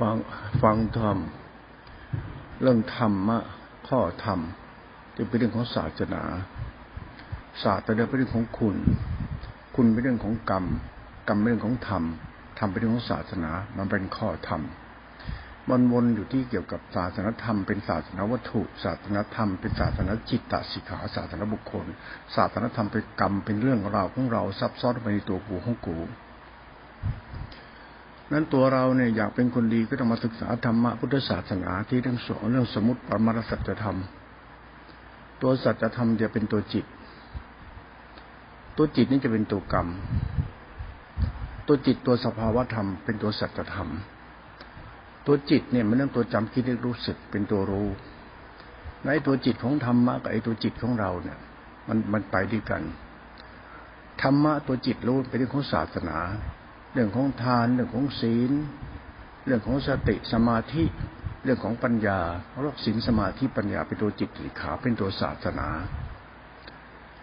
ฟังฟังธรรม เรื่องธรรมะข้อธรรมที่เป็นเรื่องของศาสนา ศาสตร์เป็นเรื่องของคุณ คุณเป็นเรื่องของกรรม กรรมเป็นเรื่องของธรรม ธรรมเป็นเรื่องของศาสนา มันเป็นข้อธรรม มันวนอยู่ที่เกี่ยวกับศาสนธรรม เป็นศาสนาวัตถุ ศาสนธรรม เป็นศาสนาจิตตสิกขา ศาสนาบุคคล ศาสนธรรมเป็นกรรม เป็นเรื่องราวของเราซับซ้อนไปในตัวกูของกู นั้นตัวเราเนี่ยอยากเป็นคนดีก็ต้องมาศึกษาธรรมะพุทธศาสนาที่เรื่องสอนเรื่องสมุติปรมาสัจธรรม ตัวสัจธรรมจะเป็นตัวจิต ตัวจิตนี่จะเป็นตัวกรรม ตัวจิตตัวสภาวธรรม เป็นตัวสัจธรรม ตัวจิตเนี่ยมันเรื่องตัวจำคิดได้รู้สึกเป็นตัวรู้ในตัวจิตของธรรมะกับไอ้ตัวจิตของเราเนี่ย มันมันไปด้วยกันธรรมะตัวจิตรู้เป็นเรื่องของศาสนา เรื่องของทาน เรื่องของศีล เรื่องของสติสมาธิ เรื่องของปัญญาเพราะศีลสมาธิปัญญาเป็นตัวจิตติขาเป็นตัวศาสนา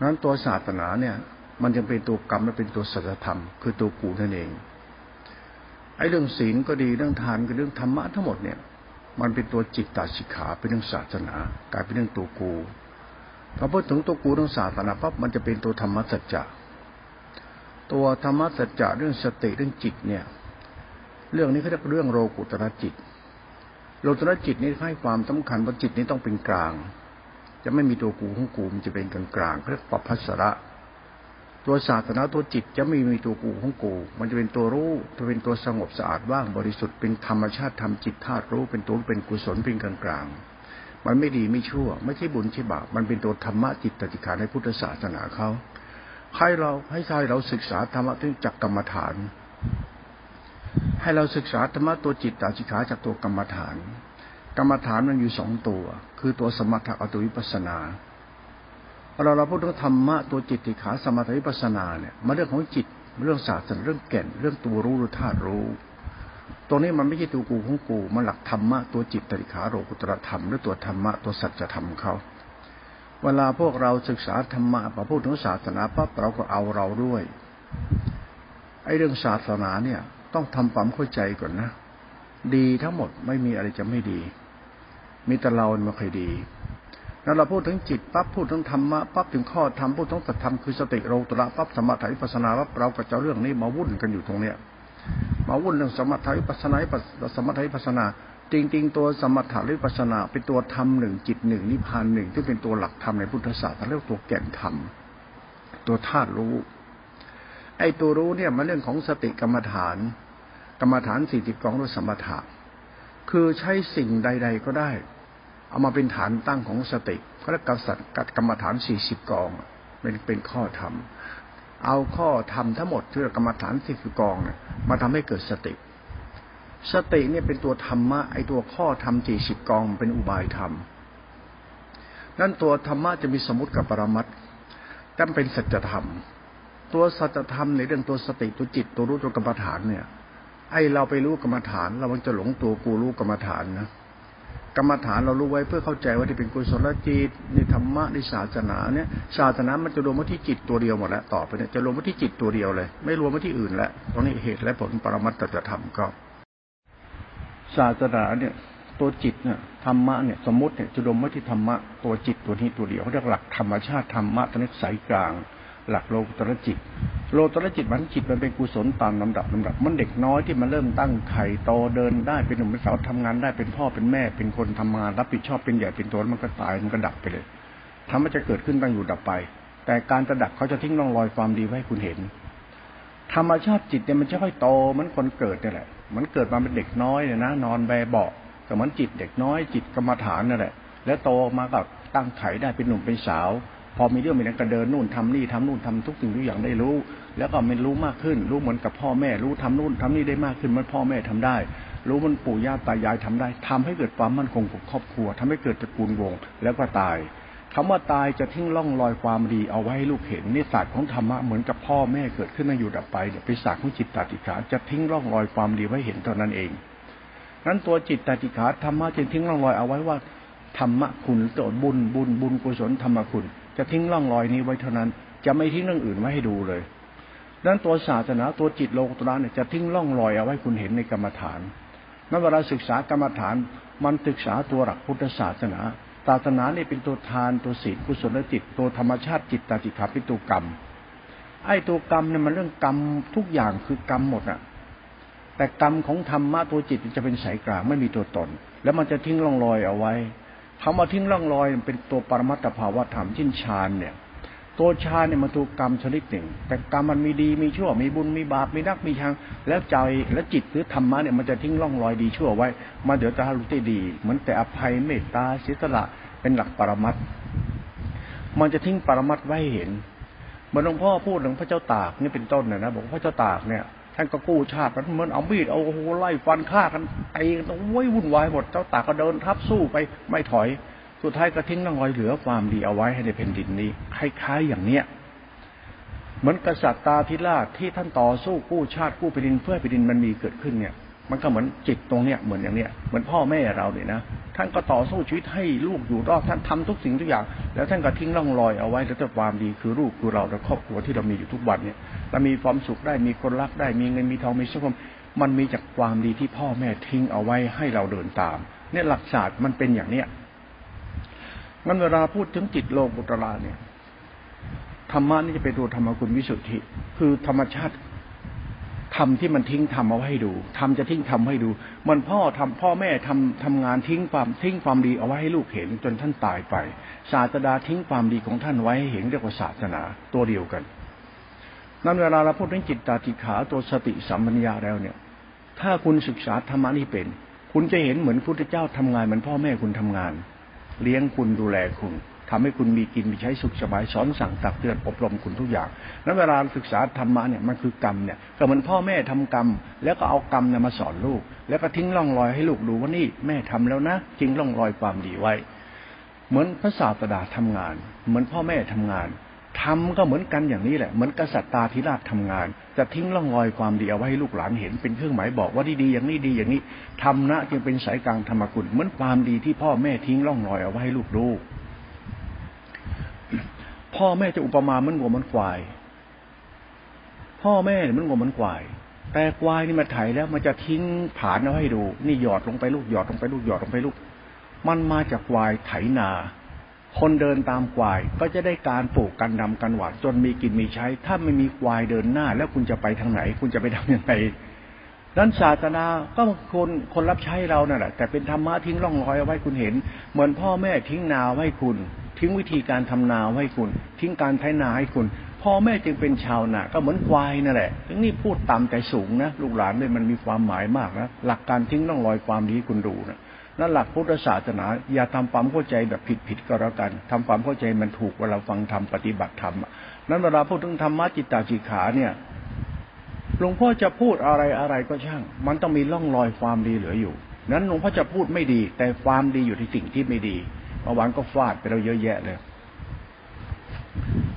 นั้นตัวศาสนาเนี่ย มันจะเป็นตัวกรรมและเป็นตัวสัจธรรม คือตัวกูนั่นเองไอ้เรื่องศีลก็ดีเรื่องทานก็เรื่องธรรมะทั้งหมดเนี่ย มันเป็นตัวจิตตาสิกขาเป็นเรื่องศาสนากลายเป็นเรื่องตัวกูพอพูดถึงตัวกูเรื่องศาสนาปั๊บมันจะเป็นตัวธรรมะสัจจะ ตัวธรรมสัจจะเรื่องสติเรื่องจิตเนี่ย เรื่องนี้เขาเรียกเรื่องโลกุตระจิต โลกุตระจิตนี้ให้ความสำคัญว่าจิตนี้ต้องเป็นกลาง จะไม่มีตัวกูของกูมันจะเป็นกลางกลางเรียกปพัสระตัวศาสนาตัวจิตจะไม่มีตัวกูของกู มันจะเป็นตัวรู้จะเป็นตัวสงบสะอาดว่างบริสุทธิ์เป็นธรรมชาติธรรมจิตธาตุรู้เป็นตัวเป็นกุศลเป็นกลางกลางมันไม่ดีไม่ชั่ว ไม่ใช่บุญใช่บาปมันเป็นตัวธรรมะจิตติขาในพุทธศาสนาเขา ให้เราให้ใครเราศึกษาธรรมะถึงจากกรรมฐาน ให้เราศึกษาธรรมะตัวจิตตาจิขาจากตัวกรรมฐาน กรรมฐานมันอยู่สองตัว คือตัวสมถะกับตัววิปัสนาเราเราพูดถึงธรรมะตัวจิตติขาสมถะวิปัสนาเนี่ยมาเรื่องของจิตเรื่องศาสตร์เรื่องแก่น เรื่องตัวรู้หรือธาตุรู้ ตรงนี้มันไม่ใช่ตัวกูของกูมันหลักธรรมะตัวจิตติขาโรกุตรธรรมหรือตัวธรรมะตัวสัจธรรมเขา เวลาพวกเราศึกษาธรรมะพอพูดถึงศาสนาปั๊บเราก็เอาเราด้วยไอ้เรื่องศาสนาเนี่ย ต้องทำความเข้าใจก่อนนะ ดีทั้งหมดไม่มีอะไรจะไม่ดี มีแต่เราไม่ค่อยดีแล้วเราพูดถึงจิตปั๊บพูดถึงธรรมะปั๊บถึงข้อธรรมพูดถึงสัจธรรมคือสติโรตระปั๊บสมถะวิปัสนาปั๊บเราก็จะเรื่องนี้มาวุ่นกันอยู่ตรงเนี้ยมาวุ่นเรื่องสมถะวิปัสนาสมถะวิปัสนา จริง ๆ ตัวสมถะหรือปัสนาเป็นตัวธรรมหนึ่งจิตหนึ่งนิพพานหนึ่งที่เป็นตัวหลักธรรมในพุทธศาสนาเรียกตัวแก่นธรรม ตัวธาตุรู้ ไอ้ตัวรู้เนี่ยมันเรื่องของสติกรรมฐาน กรรมฐานสี่สิบกองด้วยสมถะ คือใช้สิ่งใด ๆ ก็ได้ เอามาเป็นฐานตั้งของสติก็เรียกกษัตริย์กรรมฐานสี่สิบกองเป็นเป็นข้อธรรม เอาข้อธรรมทั้งหมดที่กรรมฐานสี่สิบกองเนี่ยมาทำให้เกิดสติ สติเนี่ยเป็นตัวธรรมะไอตัวข้อธรรมจีสิบกองเป็นอุบายธรรม นั่นตัวธรรมะจะมีสมุติกับปรมัตตั้เป็นสัจธรรม ตัวสัจธรรมในเรื่องตัวสติตัวจิตตัวรู้ตัวกรรมฐานเนี่ย ไอเราไปรู้กรรมฐาน เรามันจะหลงตัวกูรู้กรรมฐานนะกรรมฐานเรารู้ไว้เพื่อเข้าใจว่าที่เป็นกุศลจิตในธรรมะในศาสนาเนี่ยศาสนามันจะรวมมาที่จิตตัวเดียวหมดแล้วต่อไปเนี่ยจะรวมมาที่จิตตัวเดียวเลย ไม่รวมมาที่อื่นแล้วตรงนี้เหตุและผลปรมัตตจะทำก็ ศาสนาเนี่ย ตัวจิตเนี่ยธรรมะเนี่ยสมมติเนี่ยจะรวมไว้ที่ธรรมะตัวจิตตัวนี้ตัวเดียวเรียกหลักธรรมชาติธรรมะตัวนี้สายกลาง หลักโลกุตรจิต โลกุตรจิตมันจิตมันเป็นกุศลตามลำดับลำดับ มันเด็กน้อยที่มันเริ่มตั้งไข่โตเดินได้เป็นหนุ่มเป็นสาวทำงานได้เป็นพ่อเป็นแม่เป็นคนทำงาน รับผิดชอบเป็นใหญ่เป็นตัวมันก็ตายมันก็ดับไปเลยทำมันจะเกิดขึ้นตั้งอยู่ดับไป แต่การจะดับเขาจะทิ้งร่องรอยความดีไว้ให้คุณเห็น ธรรมชาติจิตเนี่ยมันจะค่อยโตเหมือนคนเกิดนี่แหละ มันเกิดมาเป็นเด็กน้อยเนี่ยนะนอนแบเบาก็เหมือนจิตเด็กน้อยจิตกรรมฐานนั่นแหละแล้วโตมาก็ตั้งไข่ได้เป็นหนุ่มเป็นสาว พอมีเรื่องมีนั้นก็เดินนู่นทำนี่ทำนู่นทำทุกสิ่งทุกอย่างได้รู้ แล้วก็มันรู้มากขึ้น รู้เหมือนกับพ่อแม่รู้ทำนู่นทำนี่ได้มากขึ้นมันพ่อแม่ทำได้ รู้มันปู่ย่าตายายทำได้ทำให้เกิดความมั่นคงของครอบครัวทำให้เกิดตระกูลวงแล้วก็ตาย คำว่าตายจะทิ้งร่องรอยความดีเอาไว้ให้ลูกเห็นนี่ศาสตร์ของธรรมะเหมือนกับพ่อแม่เกิดขึ้นมาอยู่ดับไปเนี่ยเป็นศาสตร์ของจิตตติขาจะทิ้งร่องรอยความดีไว้เห็นเท่านั้นเองนั้นตัวจิตตติขาธรรมะจะทิ้งร่องรอยเอาไว้ว่าธรรมะคุณตัวบุญบุญบุญกุศลธรรมคุณ จะทิ้งร่องรอยนี้ไว้เท่านั้น จะไม่ทิ้งเรื่องอื่นไว้ให้ดูเลยนั้นตัวศาสนาตัวจิตโลกุตระเนี่ยจะทิ้งร่องรอยเอาไว้คุณเห็นในกรรมฐานนั้นเวลาศึกษากรรมฐานมันศึกษาตัวหลักพุทธศาสนา ศาสนาเนี่ยเป็นตัวทานตัวศีลกุศลจิตตัวธรรมชาติจิตตาจิตขาเป็นตัวกรรม ไอ้ตัวกรรมเนี่ยมันเรื่องกรรมทุกอย่างคือกรรมหมดอะแต่กรรมของธรรมะตัวจิตจะเป็นสายกลางไม่มีตัวตน แล้วมันจะทิ้งร่องรอยเอาไว้คำว่าทิ้งร่องรอยเป็นตัวปรมัตถภาวะธรรมชิ้นชานเนี่ย ตัวชาเนี่ยมันตัวกรรมชนิดหนึ่ง แต่กรรมมันมีดีมีชั่ว มีบุญมีบาปมีนักมีชัง แล้วใจและจิตหรือธรรมะเนี่ยมันจะทิ้งร่องรอยดีชั่วไว้ มาเดี๋ยวจะรู้ได้ดีเหมือนแต่อภัยเมตตาเสียสละเป็นหลักปรมัตมันจะทิ้งปรมัตไว้เห็นเหมือนหลวงพ่อพูดถึงพระเจ้าตากนี่เป็นต้นนะนะบอกพระเจ้าตากเนี่ยท่านก็กู้ชาติมันเหมือนเอามีดเอาโอ้โหไล่ฟันฆ่ากันไอ้ต้องว้ยวุ่นวายหมดเจ้าตากก็เดินทับสู้ไปไม่ถอย สุดท้ายก็ทิ้งร่องรอยเหลือความดีเอาไว้ให้ในแผ่นดินนี้ คล้าย ๆ อย่างเนี้ยเหมือนกษัตริย์ตาธิราชที่ท่านต่อสู้กู้ชาติกู้แผ่นดินเพื่อแผ่นดินมันมีเกิดขึ้นเนี่ย มันก็เหมือนจิตตรงเนี้ยเหมือนอย่างเนี้ยเหมือนพ่อแม่เราเนี่ยนะท่านก็ต่อสู้ชีวิตให้ลูกอยู่รอดท่านทำทุกสิ่งทุกอย่าง แล้วท่านก็ทิ้งร่องรอยเอาไว้แล้วแต่ความดีคือลูกคือเราและครอบครัวที่เรามีอยู่ทุกวันเนี่ยเรามีความสุขได้มีคนรักได้มีเงินมีทองมีสังคมมันมีจากความดีที่พ่อแม่ทิ้งเอาไว้ให้เราเดินตามเนี่ยหลักศาสตร์มันเป็นอย่างเนี้ย งั้นเวลาพูดถึงจิตโลกุตระเนี่ยธรรมะนี่จะเป็นตัวธรรมคุณวิสุทธิ คือธรรมชาติทำที่มันทิ้งทำเอาให้ดูทำจะทิ้งทำให้ดู มันพ่อทำพ่อแม่ทำทำงานทิ้งความทิ้งความดีเอาไว้ให้ลูกเห็นจนท่านตายไป ศาสดาทิ้งความดีของท่านไว้ให้เห็นเรียกว่าศาสนาตัวเดียวกัน นั้นเวลาเราพูดถึงจิตตาติขาตัวสติสัมปัญญาแล้วเนี่ย ถ้าคุณศึกษาธรรมะนี่เป็น คุณจะเห็นเหมือนพุทธเจ้าทำงานเหมือนพ่อแม่คุณทำงาน เลี้ยงคุณดูแลคุณทำให้คุณมีกินมีใช้สุขสบายสอนสั่งตักเตือนอบรมคุณทุกอย่าง นั้นเวลาศึกษาธรรมะเนี่ยมันคือกรรมเนี่ยก็เหมือนพ่อแม่ทำกรรม แล้วก็เอากรรมเนี่ยมาสอนลูก แล้วก็ทิ้งร่องรอยให้ลูกดูว่านี่แม่ทำแล้วนะทิ้งร่องรอยความดีไว้ เหมือนพระศาสดาทำงาน เหมือนพ่อแม่ทำงาน ทำก็เหมือนกันอย่างนี้แหละ เหมือนกษัตริย์ตาธิราชทำงาน จะทิ้งร่องรอยความดีเอาไว้ให้ลูกหลานเห็นเป็นเครื่องหมายบอกว่าดีๆอย่างนี้ดีอย่างนี้ทำนะจึงเป็นสายกลางธรรมกุลเหมือนความดีที่พ่อแม่ทิ้งร่องรอยเอาไว้ให้ลูกดูพ่อแม่จะอุปมาเหมือนวัวเหมือนควาย พ่อแม่เหมือนวัวเหมือนควาย แต่ควายนี่มาไถแล้วมันจะทิ้งผานเอาให้ดู นี่หยอดลงไปลูกหยอดลงไปลูกหยอดลงไปลูก มันมาจากควายไถนา คนเดินตามควายก็จะได้การปลูกกันดำกันหวานจนมีกินมีใช้ ถ้าไม่มีควายเดินหน้า แล้วคุณจะไปทางไหน คุณจะไปทำยังไงนั้นศาสนาก็คนคนรับใช้เรานั่นแหละแต่เป็นธรรมะทิ้งร่องรอยเอาไว้คุณเห็น เหมือนพ่อแม่ทิ้งนาไว้คุณ ทิ้งวิธีการทำนาให้คุณ ทิ้งการไถนาให้คุณ พ่อแม่จึงเป็นชาวนาก็เหมือนควายนั่นแหละถึงนี่พูดตามใจสูงนะลูกหลานเลยมันมีความหมายมากนะหลักการทิ้งต้องรอยความดีคุณดูนะ นั่นหลักพุทธศาสนา อย่าทำความเข้าใจแบบผิดๆก็แล้วกันทำความเข้าใจมันถูกเวลาฟังธรรมปฏิบัติธรรมนั้นเวลาพูดถึงธรรมะจิตตาจิขาเนี่ยหลวงพ่อจะพูดอะไรอะไรก็ช่าง มันต้องมีร่องรอยความดีเหลืออยู่ นั้นหลวงพ่อจะพูดไม่ดี แต่ความดีอยู่ที่สิ่งที่ไม่ดีเมื่อวานก็ฟาดไปเราเยอะแยะเลย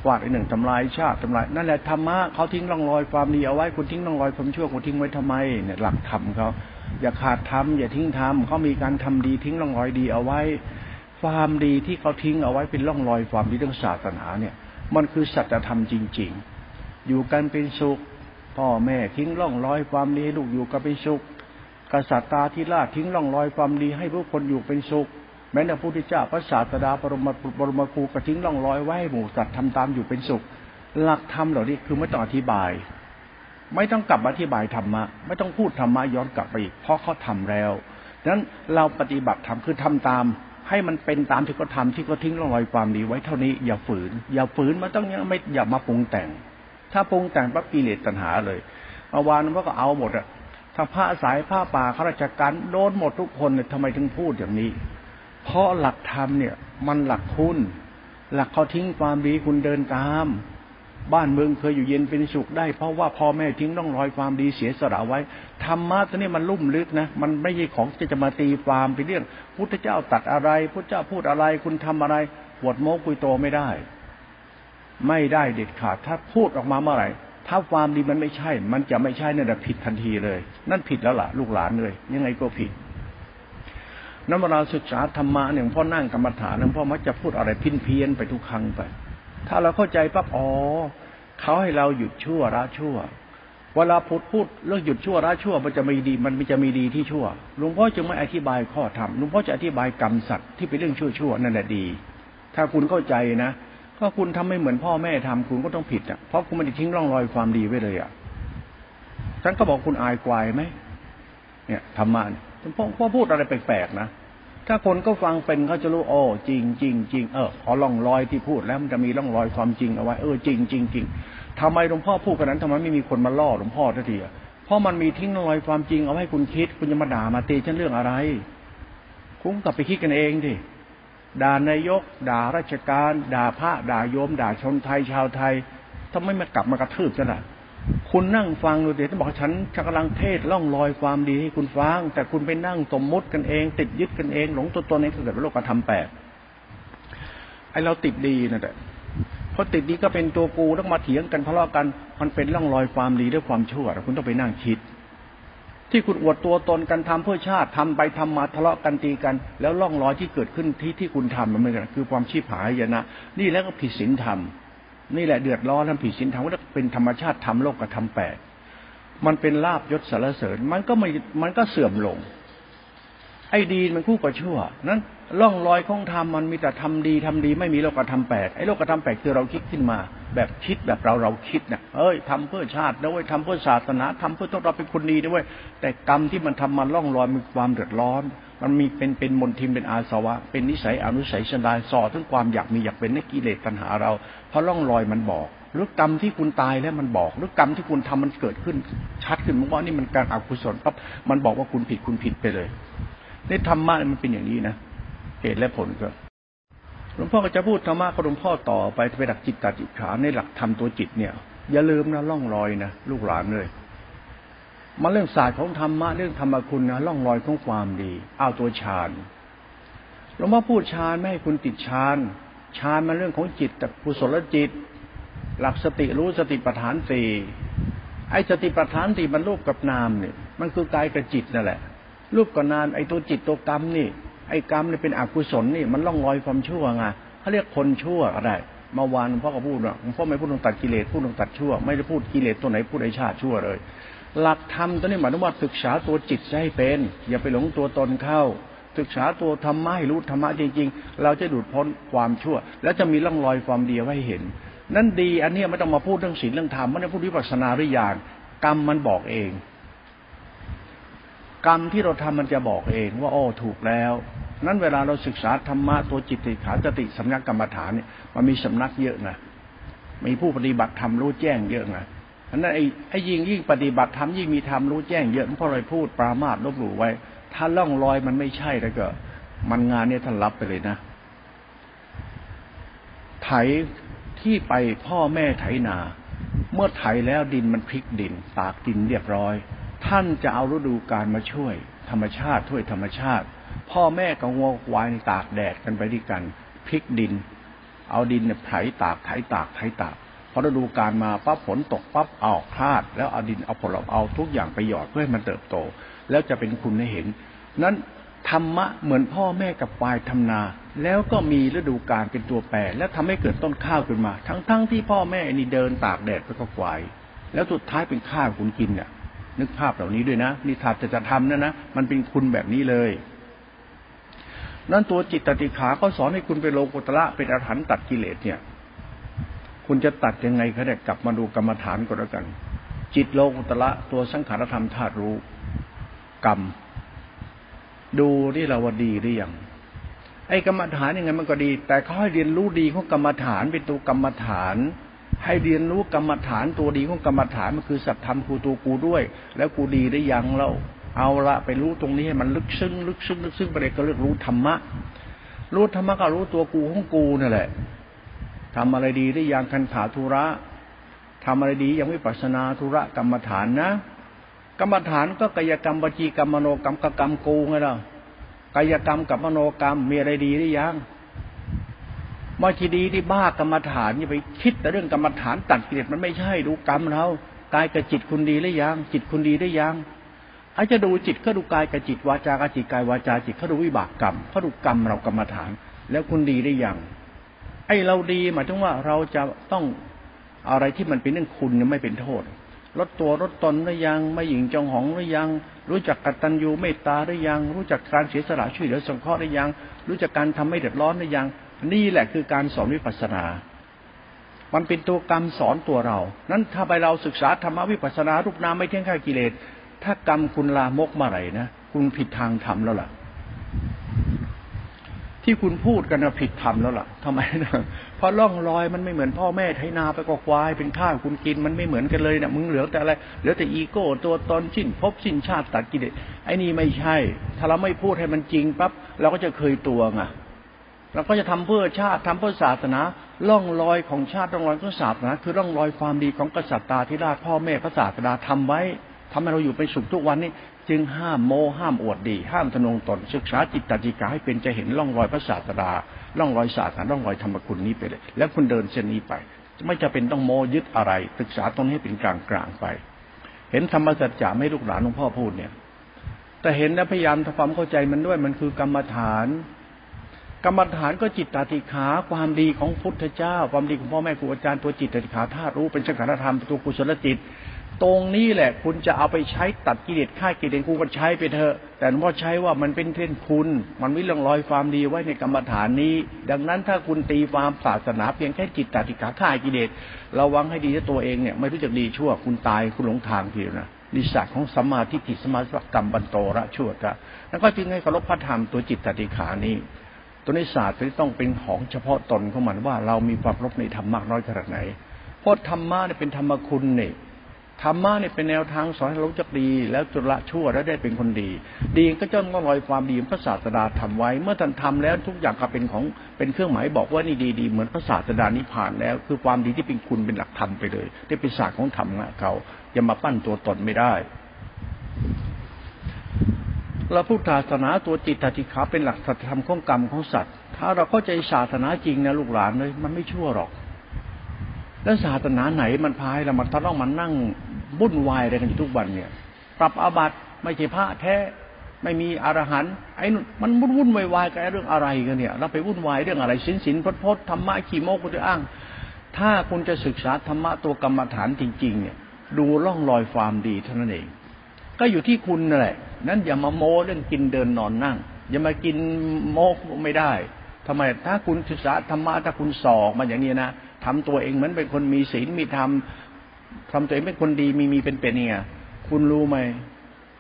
ฟาดไอ้หนึ่งทำลายชาติทำลายนั่นแหละธรรมะเขาทิ้งร่องรอยความดีเอาไว้คุณทิ้งร่องรอยความชั่วคุณทิ้งไว้ทำไมเนี่ยหลักธรรมเขา อย่าขาดธรรมอย่าทิ้งธรรมเขามีการทำดีทิ้งร่องรอยดีเอาไว้ ความดีที่เขาทิ้งเอาไว้เป็นร่องรอยความดีเรื่องศาสนาเนี่ย มันคือสัจธรรมจริง ๆ อยู่กันเป็นสุข พ่อแม่ทิ้งร่องรอยความดีลูกอยู่กันเป็นสุข กษัตริย์ตาธิราชทิ้งร่องรอยความดีให้ผู้คนอยู่เป็นสุข แม้แต่พระพุทธเจ้าพระศาสดาปรมบรมครูกระทิ้งร่องรอยไว้ให้หมู่สัตว์ทำตามอยู่เป็นสุข หลักธรรมเหล่านี้คือไม่ต้องอธิบาย ไม่ต้องกลับมาอธิบายธรรมะ ไม่ต้องพูดธรรมะย้อนกลับไปอีกเพราะเขาทาแล้วดังนั้นเราปฏิบัติธรรมคือทำตาม ให้มันเป็นตามที่เขาทาที่เขาทิ้งรอยความดีไว้เท่านี้ อย่าฝืน อย่าฝืนมันต้องยังไม่อย่ามาปรุงแต่ง ถ้าปรุงแต่งปั๊บกิเลสตัณหาเลยเมื่อวานมันก็เอาหมดอะถ้าพระสายผ้าป่าข้าราชการโดนหมดทุกคนเนี่ยทำไมถึงพูดอย่างนี้ เพราะหลักธรรมเนี่ย มันหลักคุณ หลักเขาทิ้งความดีคุณเดินตาม บ้านเมืองเคยอยู่เย็นเป็นสุขได้ เพราะว่าพ่อแม่ทิ้งต้องรอยความดีเสียสละไว้ธรรมะตัวนี้มันลุ่มลึกนะ มันไม่ใช่ของที่จะมาตีความไปเรื่อง พุทธเจ้าตัดอะไร พุทธเจ้าพูดอะไรคุณทำอะไรปวดโมกุยโตไม่ได้ ไม่ได้เด็ดขาดถ้าพูดออกมาเมื่อไหร่ถ้าความดีมันไม่ใช่ มันจะไม่ใช่นั่นแหละผิดทันทีเลย นั่นผิดแล้วล่ะ ลูกหลานเลย ยังไงก็ผิดนั้นเวลาศึกษาธรรมะเนี่ยพ่อนั่งกรรมฐานพ่อมักจะพูดอะไรพินเพี้ยนไปทุกครั้งไป ถ้าเราเข้าใจปั๊บอ๋อเขาให้เราหยุดชั่วละชั่ว เวลาพูดพูดเรื่องหยุดชั่วละชั่ว มันจะมีดี มันจะมีดีที่ชั่วหลวงพ่อจึงไม่อธิบายข้อธรรมหลวงพ่อจะอธิบายกรรมสัตว์ที่เป็นเรื่องชั่วชั่วนั่นแหละดี ถ้าคุณเข้าใจนะก็คุณทำไม่เหมือนพ่อแม่ทำคุณก็ต้องผิดอะเพราะคุณไม่ได้ทิ้งร่องรอยความดีไว้เลยอะฉันก็บอกคุณอายกวายไหมเนี่ยธรรมะพ่อพ่อพูดอะไรแปลกๆนะ ถ้าคนก็ฟังเป็นเขาจะรู้โอ้จริงจริงจริงเออขอร่องรอยที่พูดแล้วมันจะมีร่องรอยความจริงเอาไว้เออจริงจริงจริงทำไมหลวงพ่อพูดกันนั้นทำไมไม่มีคนมาล่อหลวงพ่อทันทีอะเพราะมันมีทิ้งรอยความจริงเอาให้คุณคิด คุณจะมาด่ามาตีฉันเรื่องอะไร คุณกลับไปคิดกันเองดิด่านายก ด่าราชการ ด่าพระด่าโยม ด่าชนไทยชาวไทยทำไมมากลับมากระทืบกันล่ะ คุณนั่งฟังดูเดี๋ยวจะบอกฉันกำลังเทศล่องลอยความดีให้คุณฟัง แต่คุณไปนั่งสมมติกันเอง ติดยึดกันเองหลงตัวตนเองเกิดเป็นโลกธรรมแปดไอเราติดดีนะแต่เพราะติดดีก็เป็นตัวกูต้องมาเถียงกันทะเลาะกัน มันเป็นล่องลอยความดีด้วยความชั่วคุณต้องไปนั่งคิด ที่คุณอวดตัวตนกันทำเพื่อชาติทำไปทำมาทะเลาะกันตีกัน แล้วล่องลอยที่เกิดขึ้นที่ที่คุณทำมันเป็นคือความชีพหายนะ นี่แล้วก็ผิดศีลธรรม นี่แหละเดือดร้อนทำผิดศีลธรรมก็เป็นธรรมชาติทำโลกกับทำแปดมันเป็นลาบยศสารเสริญ มันก็ไม่มันก็เสื่อมลง ไอ้ดีมันคู่กับชั่ว นั้น ล่องรอยของธรรมมันมีแต่ทำดีทำดีไม่มีโลกธรรมแปดไอ้โลกธรรมแปดคือเราคิดขึ้นมา แบบคิดแบบเราเราคิดเนี่ยเอ้ยทำเพื่อชาตินะเว้ยทำเพื่อศาสนาทำเพื่อต้องเราเป็นคนดีด้วยแต่กรรมที่มันทำมันล่องรอยมีความเดือดร้อน มันมีเป็นเป็นมลทิมเป็นอาสวะ เป็นนิสัยอนุสัยชนดานส่อถึงความอยากมีอยากเป็นในกิเลสปัญหาเรา เพราะล่องรอยมันบอกหรือกรรมที่คุณตายแล้วมันบอกหรือกรรมที่คุณทำมันเกิดขึ้น ชัดขึ้นมันว่านี่มันการอกุศลปั๊บมันบอกว่าคุณผิดคุณผิดไปเลยในธรรมะมันเป็นอย่างนี้นะ เหตุและผลก็หลวงพ่อก็จะพูดธรรมะกับหลวงพ่อต่อไปไปหลักจิตตจิตขาในหลักธรรมตัวจิตเนี่ย อย่าลืมนะล่องรอยนะลูกหลานเลยมาเรื่องศาสตร์ของธรรมะเรื่องธรรมคุณนะล่องรอยของความดี เอาตัวฌานหลวงพ่อพูดฌานไม่ให้คุณติดฌานฌานมันเรื่องของจิตแต่กุศลจิต หลักสติรู้สติปัฏฐานสี่ไอ้สติปัฏฐานสี่มันรูปกับนามเนี่ยมันคือกายกับจิตนั่นแหละรูปกับนามไอ้ตัวจิตตัวกรรมนี่ ไอ้กรรมเนี่ยเป็นอกุศลนี่มันล่องลอยความชั่วไงเขาเรียกคนชั่วอะไรเมื่อวานพ่อก็พูดว่าพ่อไม่พูดตรงตัดกิเลสพูดตรงตัดชั่ว ไม่ได้พูดกิเลสตัวไหนพูดไอ้ชาติชั่วเลย หลักธรรมตัวนี้หมายถึงว่าศึกษาตัวจิตให้เป็น อย่าไปหลงตัวตนเข้า ศึกษาตัวธรรมะให้รู้ธรรมะจริง ๆ เราจะดูดพ้นความชั่ว แล้วจะมีร่องรอยความดีไว้เห็น นั่นดีอันนี้ไม่ต้องมาพูดเรื่องศีลเรื่องธรรมไม่ได้พูดวิปัสสนาหรือยังกรรมมันบอกเอง กรรมที่เราทำมันจะบอกเองว่าโอ้ถูกแล้ว นั้นเวลาเราศึกษาธรรมะตัวจิตติขาจติสำนักกรรมฐานเนี่ยมันมีสำนักเยอะนะมีผู้ปฏิบัติธรรมรู้แจ้งเยอะนะอันนั้นไอ้ไอ้ยิ่งยิ่งปฏิบัติธรรมยิ่งมีธรรมรู้แจ้งเยอะเพราะอะไรพูดปรามาสลบหลู่ไว้ ถ้าล่องลอยมันไม่ใช่แล้วก็ มันงานเนี่ยท่านรับไปเลยนะไถที่ไปพ่อแม่ไถนา เมื่อไถแล้วดินมันพลิกดิน ตากดินเรียบร้อย ท่านจะเอาฤดูกาลมาช่วย ธรรมชาติช่วยธรรมชาติ พ่อแม่กับวัวควายตากแดดกันไปด้วยกันพลิกดิน เอาดินเนี่ยไถตากไถตากไถตากพอฤดูกาลมาปั๊บฝนตกปั๊บเอาคลาด แล้วเอาดินเอาผลเอาทุกอย่างไปหยอดเพื่อให้มันเติบโต แล้วจะเป็นคุณให้เห็น นั้นธรรมะเหมือนพ่อแม่กับควายทำนา แล้วก็มีฤดูกาลเป็นตัวแปรแล้วทำให้เกิดต้นข้าวขึ้นมา ทั้งๆทที่พ่อแม่นี่เดินตากแดดไปก็ควายแล้วสุดท้ายเป็นข้าวคุณกินเนี่ย นึกภาพเหล่านี้ด้วยนะนี่ถ้าจะจะทำนะนะมันเป็นคุณแบบนี้เลยนั่นตัวจิตตติขาเขาสอนให้คุณไปโลกุตระเป็นอรหันตัดกิเลสเนี่ย คุณจะตัดยังไงเขาเนี่ยกลับมาดูกรรมฐานก็แล้วกัน จิตโลกุตระตัวสังขารธรรมธาตุรู้ กรรม ดูที่เราว่าดีหรือยังไอ้กรรมฐานยังไงมันก็ดี แต่เขาให้เรียนรู้ดีของกรรมฐานเป็นตัวกรรมฐาน ให้เรียนรู้กรรมฐานตัวดีของกรรมฐานมันคือสัตธรรมกูตัวกูด้วย แล้วกูดีได้ยังเราเอาละไปรู้ตรงนี้ให้มันลึกซึ้งลึกซึ้งลึกซึ้งไปเลยก็เรียกรู้ธรรมะ รู้ธรรมะก็รู้ตัวกูของกูนั่นแหละทำอะไรดีได้ยังคันขาธุระทำอะไรดียังไม่ปัสนาธุระกรรมฐานนะ กรรมฐานก็กายกรรมวจีกรรมมโนกรรมกกรรมกูไงล่ะกายกรรมกับมโนกรรมมีอะไรดีหรือยัง มาทีดีที่บ้ากรรมฐานอย่าไปคิดแต่เรื่องกรรมฐานตัดกิเลสมันไม่ใช่ดูกรรมเรากายกับจิตคุณดีหรือยัง จิตคุณดีหรือยังอาจจะดูจิตก็ดูกายกับจิตวาจากัจิตกายวาจาจิตเขาดูวิบากกรรมเขาดูกรรมเรากรรมฐาน แล้วคุณดีได้ยังไอเราดีหมายถึงว่าเราจะต้องอะไรที่มันเป็นเรื่องคุณไม่เป็นโทษลดตัวลดตนหรือยังไม่หยิ่งจองหองหรือยัง รู้จักกตัญญูเมตตาหรือยัง รู้จักการเสียสละช่วยเหลือสงเคราะห์หรือยัง รู้จักการทำไม่เดือดร้อนหรือยัง นี่แหละคือการสอนวิปัสสนา มันเป็นตัวกรรมสอนตัวเรา นั้นถ้าไปเราศึกษาธรรมวิปัสสนารูปนามไม่เที่ยงข้ากิเลส ถ้ากรรมคุณลามกมื่อไหร่นะ คุณผิดทางธรรมแล้วล่ะ ที่คุณพูดกันนะผิดธรรมแล้วล่ะทำไมนะเพราะล่องรอยมันไม่เหมือนพ่อแม่ไถนาไปก็ควายเป็นข้าวคุณกินมันไม่เหมือนกันเลยเนะมึงเหลือแต่อะไรเหลือแต่อีโก้ ตัวตนชิ้นพบชิ้นชาติตัดกิเลสไอ้นี่ไม่ใช่ ถ้าเราไม่พูดให้มันจริงปั๊บเราก็จะเคยตัวไง เราก็จะทำเพื่อชาติทำเพื่อศาสนาล่องรอยของชาติล่องรอยของศาสนา คือร่องรอยความดีของกษัตริย์ตาธิราชพ่อแม่พระศาสดาทำไว้ทำให้เราอยู่เป็นสุขทุกวันนี้ จึงห้ามโมห้ามอวดดี ห้ามทนงตนศึกษาจิตตจิกาให้เป็นจะเห็นร่องรอยพระศาสดาร่องรอยศาสนาร่องรอยธรรมคุณนี้ไปเลย แล้วคุณเดินเส้นนี้ไป ไม่จะเป็นต้องโมยึดอะไร ศึกษาตรงนี้ให้เป็นกลางกลางไป เห็นธรรมสัจจะไม่ลูกหลานหลวงพ่อพูดเนี่ย แต่เห็นแล้วพยายามทำความเข้าใจมันด้วยมันคือกรรมฐาน กรรมฐานก็จิตตติขาความดีของพุทธเจ้า ความดีของพ่อแม่ครูอาจารย์ตัวจิตตติขาธาตุรู้เป็นสังขารธรรมตัวกุศลจิต ตรงนี้แหละคุณจะเอาไปใช้ตัดกิเลสฆ่ากิเลสคุณก็ใช้ไปเถอะ แต่พ่อใช้ว่ามันเป็นเท่นคุณ มันวิลองรอยความดีไว้ในกรรมฐานนี้ ดังนั้นถ้าคุณตีความศาสนาเพียงแค่จิตตติกาฆ่ากิเลสระวังให้ดีตัวเองเนี่ยไม่รู้จักดีชั่วคุณตายคุณหลงทางทีนะนิสัยของสัมมาทิฏฐิสมาสกรรมบันโตระชั่วกะแล้วก็จึงให้เคารพพระธรรมตัวจิตตติขานี้ ตัวนิสัยที่ต้องเป็นของเฉพาะตนของมันว่าเรามีความรบในธรรมมากน้อยขนาดไหน เพราะธรรมะเนี่ยเป็นธรรมคุณเนี่ยธรรมะเนี่ยเป็นแนวทางสอนให้รู้จักดี แล้วจุละชั่วแล้วได้เป็นคนดี ดีก็จะต้องลอยความดีพระศาสดาทำไว้ เมื่อท่านทำแล้วทุกอย่างก็เป็นของเป็นเครื่องหมายบอกว่านี่ดีดีเหมือนพระศาสดานิพานแล้ว คือความดีที่เป็นคุณเป็นหลักธรรมไปเลยได้เป็นศาสตร์ของธรรมะเขาจะมาปั้นตัวตนไม่ได้ เราพุทธศาสนาตัวจิตตติขาเป็นหลักสัจธรรมของกรรมของสัตว์ ถ้าเราเข้าใจศาสนาจริงนะลูกหลานเลย มันไม่ชั่วหรอก แล้วศาสนาไหนมันพายเรามันต้องมานั่งวุ่นวายอะไรกันอยู่ทุกวันเนี่ย ปรับอาบัติไม่ใช่พระแท้ไม่มีอรหันต์ไอ้นู่นมันวุ่นวุ่นวายวายกันเรื่องอะไรกันเนี่ย เราไปวุ่นวายเรื่องอะไรสินสินพดพดธรรมะขี่โมกคุณอ้าง ถ้าคุณจะศึกษาธรรมะตัวกรรมฐานจริง ๆ เนี่ย ดูร่องรอยความดีเท่านั้นเอง ก็อยู่ที่คุณนั่นแหละ นั้นอย่ามาโม้เรื่องกินเดินนอนนั่ง อย่ามากินโมกไม่ได้ทำไม ถ้าคุณศึกษาธรรมะถ้าคุณสอกมาอย่างนี้นะทำตัวเองเหมือนเป็นคนมีศีลมีธรรมทำตัวเองเป็นคนดีมีมีเป็นเป็นเนี่ยคุณรู้ไหม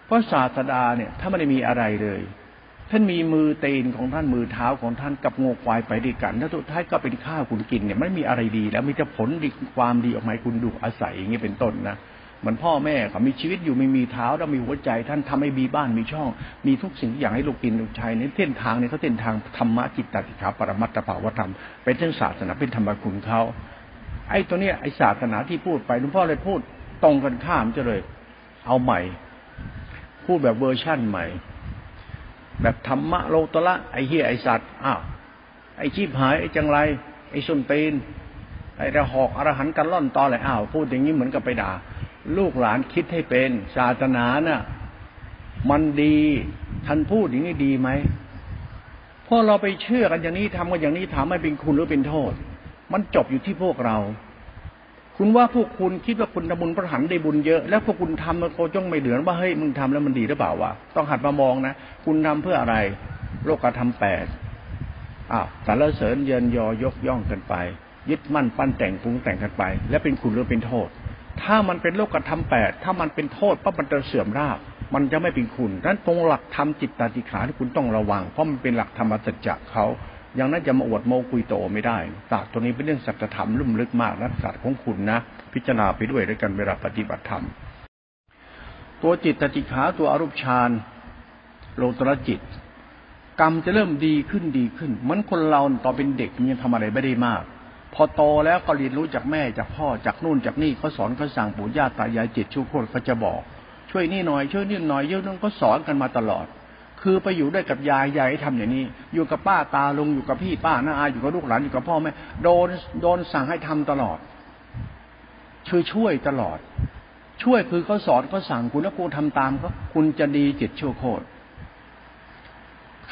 เพราะศาสดาเนี่ยถ้าไม่ได้มีอะไรเลย ท่านมีมือเตนของท่านมือเท้าของท่านกับงวควายไปด้วยกันแล้วสุดท้ายก็เป็นข้าวคุณกินเนี่ยไม่มีอะไรดี แล้วมีแต่ผลดีความดีออกมาคุณดูอาศัยอย่างนี้เป็นต้นนะ เหมือนพ่อแม่เขามีชีวิตอยู่ไม่มีเท้าแล้วมีหัวใจ ท่านทำให้มีบ้านมีช่อง มีทุกสิ่งอย่างให้ลูกกินลูกชายในเส้นทางเนี่ยเขาเส้นทางธรรมะจิตตติขาปรมัตถภาวธรรม เป็นเรื่องศาสนาเป็นธรรมคุณเขาไอ้ตัวเนี้ยไอ้ศาสนาที่พูดไปหลวงพ่อเลยพูดตรงกันข้ามจะเลย เอาใหม่ พูดแบบเวอร์ชั่นใหม่ แบบธรรมะโลตละไอ้เฮียไอ้สัตว์อ้าวไอ้ชีพหายไอ้จังไร ไอ้สุนตีนไอ้ระหอกอรหันกันล่อนตอเลยอ้าวพูดอย่างนี้เหมือนกับไปด่า ลูกหลานคิดให้เป็น ศาสนาน่ะ มันดี ท่านพูดอย่างนี้ดีไหมพอเราไปเชื่อกันอย่างนี้ทำกันอย่างนี้ถามไม่เป็นคุณหรือเป็นโทษ มันจบอยู่ที่พวกเรา คุณว่าพวกคุณคิดว่าคุณทำบุญพระหันได้บุญเยอะ แล้วพวกคุณทำมันโคจ้องไม่เดือว่าเฮ้ยมึงทำแล้วมันดีหรือเปล่าวะต้องหัดมามองนะคุณทำเพื่ออะไร โลกธรรมแปดอ้าวสารเสริญเยินยอยกย่องกันไป ยึดมั่นปั้นแต่งปรุงแต่งกันไป แล้วเป็นคุณหรือเป็นโทษ ถ้ามันเป็นโลกธรรมแปดถ้ามันเป็นโทษปั๊บมันจะเสื่อมราบ มันจะไม่เป็นคุณนั้นตรงหลักธรรมจิตตติขาที่คุณต้องระวัง เพราะมันเป็นหลักธรรมสัจจะเขาอย่างนั้นจะมาอวดโมกุยโตไม่ได้ศาสตร์ตัวนี้เป็นเรื่องสัจธรรมลุ่มลึกมากนะศาสตร์ของคุณนะ พิจารณาไปด้วยด้วยกันเวลาปฏิบัติธรรม ตัวจิตตติขาตัวอรูปฌานโลตระจิต กรรมจะเริ่มดีขึ้นดีขึ้นมือนคนเราตอนเป็นเด็กยังทำอะไรไม่ได้มาก พอโตแล้วก็เรียนรู้จากแม่จากพ่อจากนู่นจากนี่เขาสอนเขาสั่งปู่ย่าตายายจิตชูโคตรเขาจะบอก ช่วยนี่หน่อยช่วยนี่หน่อยเยอะนั่นก็สอนกันมาตลอด คือไปอยู่ด้วยกับยายยายทำอย่างนี้ อยู่กับป้าตาลุงอยู่กับพี่ป้าน้าอาอยู่กับลูกหลานอยู่กับพ่อแม่โดนโดนสั่งให้ทำตลอดช่วยช่วยตลอด ช่วยคือเขาสอนเขาสั่งคุณแล้วคุณทำตามเขาคุณจะดีจิตชั่วโคตร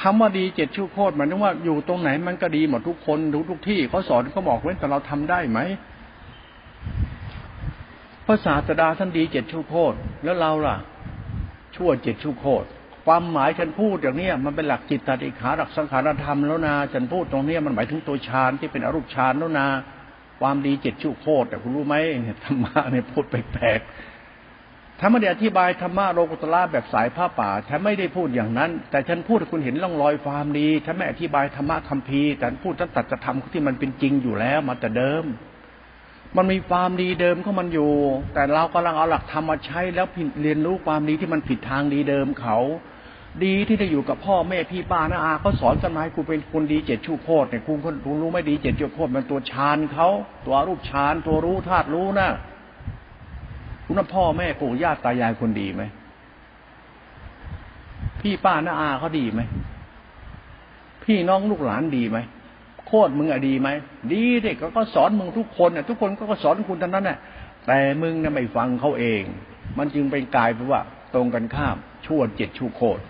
คำว่าดีเจ็ดชั่วโคตรหมายถึงว่าอยู่ตรงไหนมันก็ดีหมดทุกคนทุกทุกที่เขาสอนเขาบอกเว้นแต่เราทำได้ไหมพระศาสดาท่านดีเจ็ดชั่วโคตรแล้วเราล่ะ ชั่วเจ็ดชั่วโคตรความหมายฉันพูดอย่างนี้มันเป็นหลักจิตตติขาหลักสังขารธรรมแล้วนาฉันพูดตรงนี้มันหมายถึงตัวฌานที่เป็นอรูปฌานแล้วนาความดีเจ็ดชั่วโคตรแต่คุณรู้ไหมเนี่ยธรรมะเนี่ยพูดแปลกๆ ถ้าไม่ได้อธิบายธรรมะโลกุตละแบบสายผ้าป่า ฉันไม่ได้พูดอย่างนั้น แต่ฉันพูดให้คุณเห็นร่องรอยความดี ฉันไม่อธิบายธรรมะคัมภีร์แต่พูดตั้งแต่จะทำที่มันเป็นจริงอยู่แล้วมาแต่เดิม มันมีความดีเดิมของมันอยู่ แต่เรากำลังเอาหลักธรรมมาใช้แล้วเรียนรู้ความดีที่มันผิดทางดีเดิมเขา ดีที่ได้อยู่กับพ่อแม่พี่ป้าน้าอาเขาสอนกันมาให้คุณเป็นคนดีเจ็ดชูโคตรเนี่ยคุณคุณรู้ไม่ดีเจ็ดชูโคตรมันตัวฌานเขาตัวรูปฌานตัวรู้ธาตุรู้น่ะ คุณพ่อแม่ปู่ย่าตายายคนดีไหม พี่ป้าน้าอาเขาดีไหม พี่น้องลูกหลานดีไหม โคตรมึงอะดีไหม ดีเด็กก็สอนมึงทุกคนน่ะ ทุกคนก็สอนคุณทั้งนั้นแหละแต่มึงน่ะไม่ฟังเขาเอง มันจึงเป็นกลายเป็นว่า ตรงกันข้าม ชั่วเจ็ดชั่วโคตร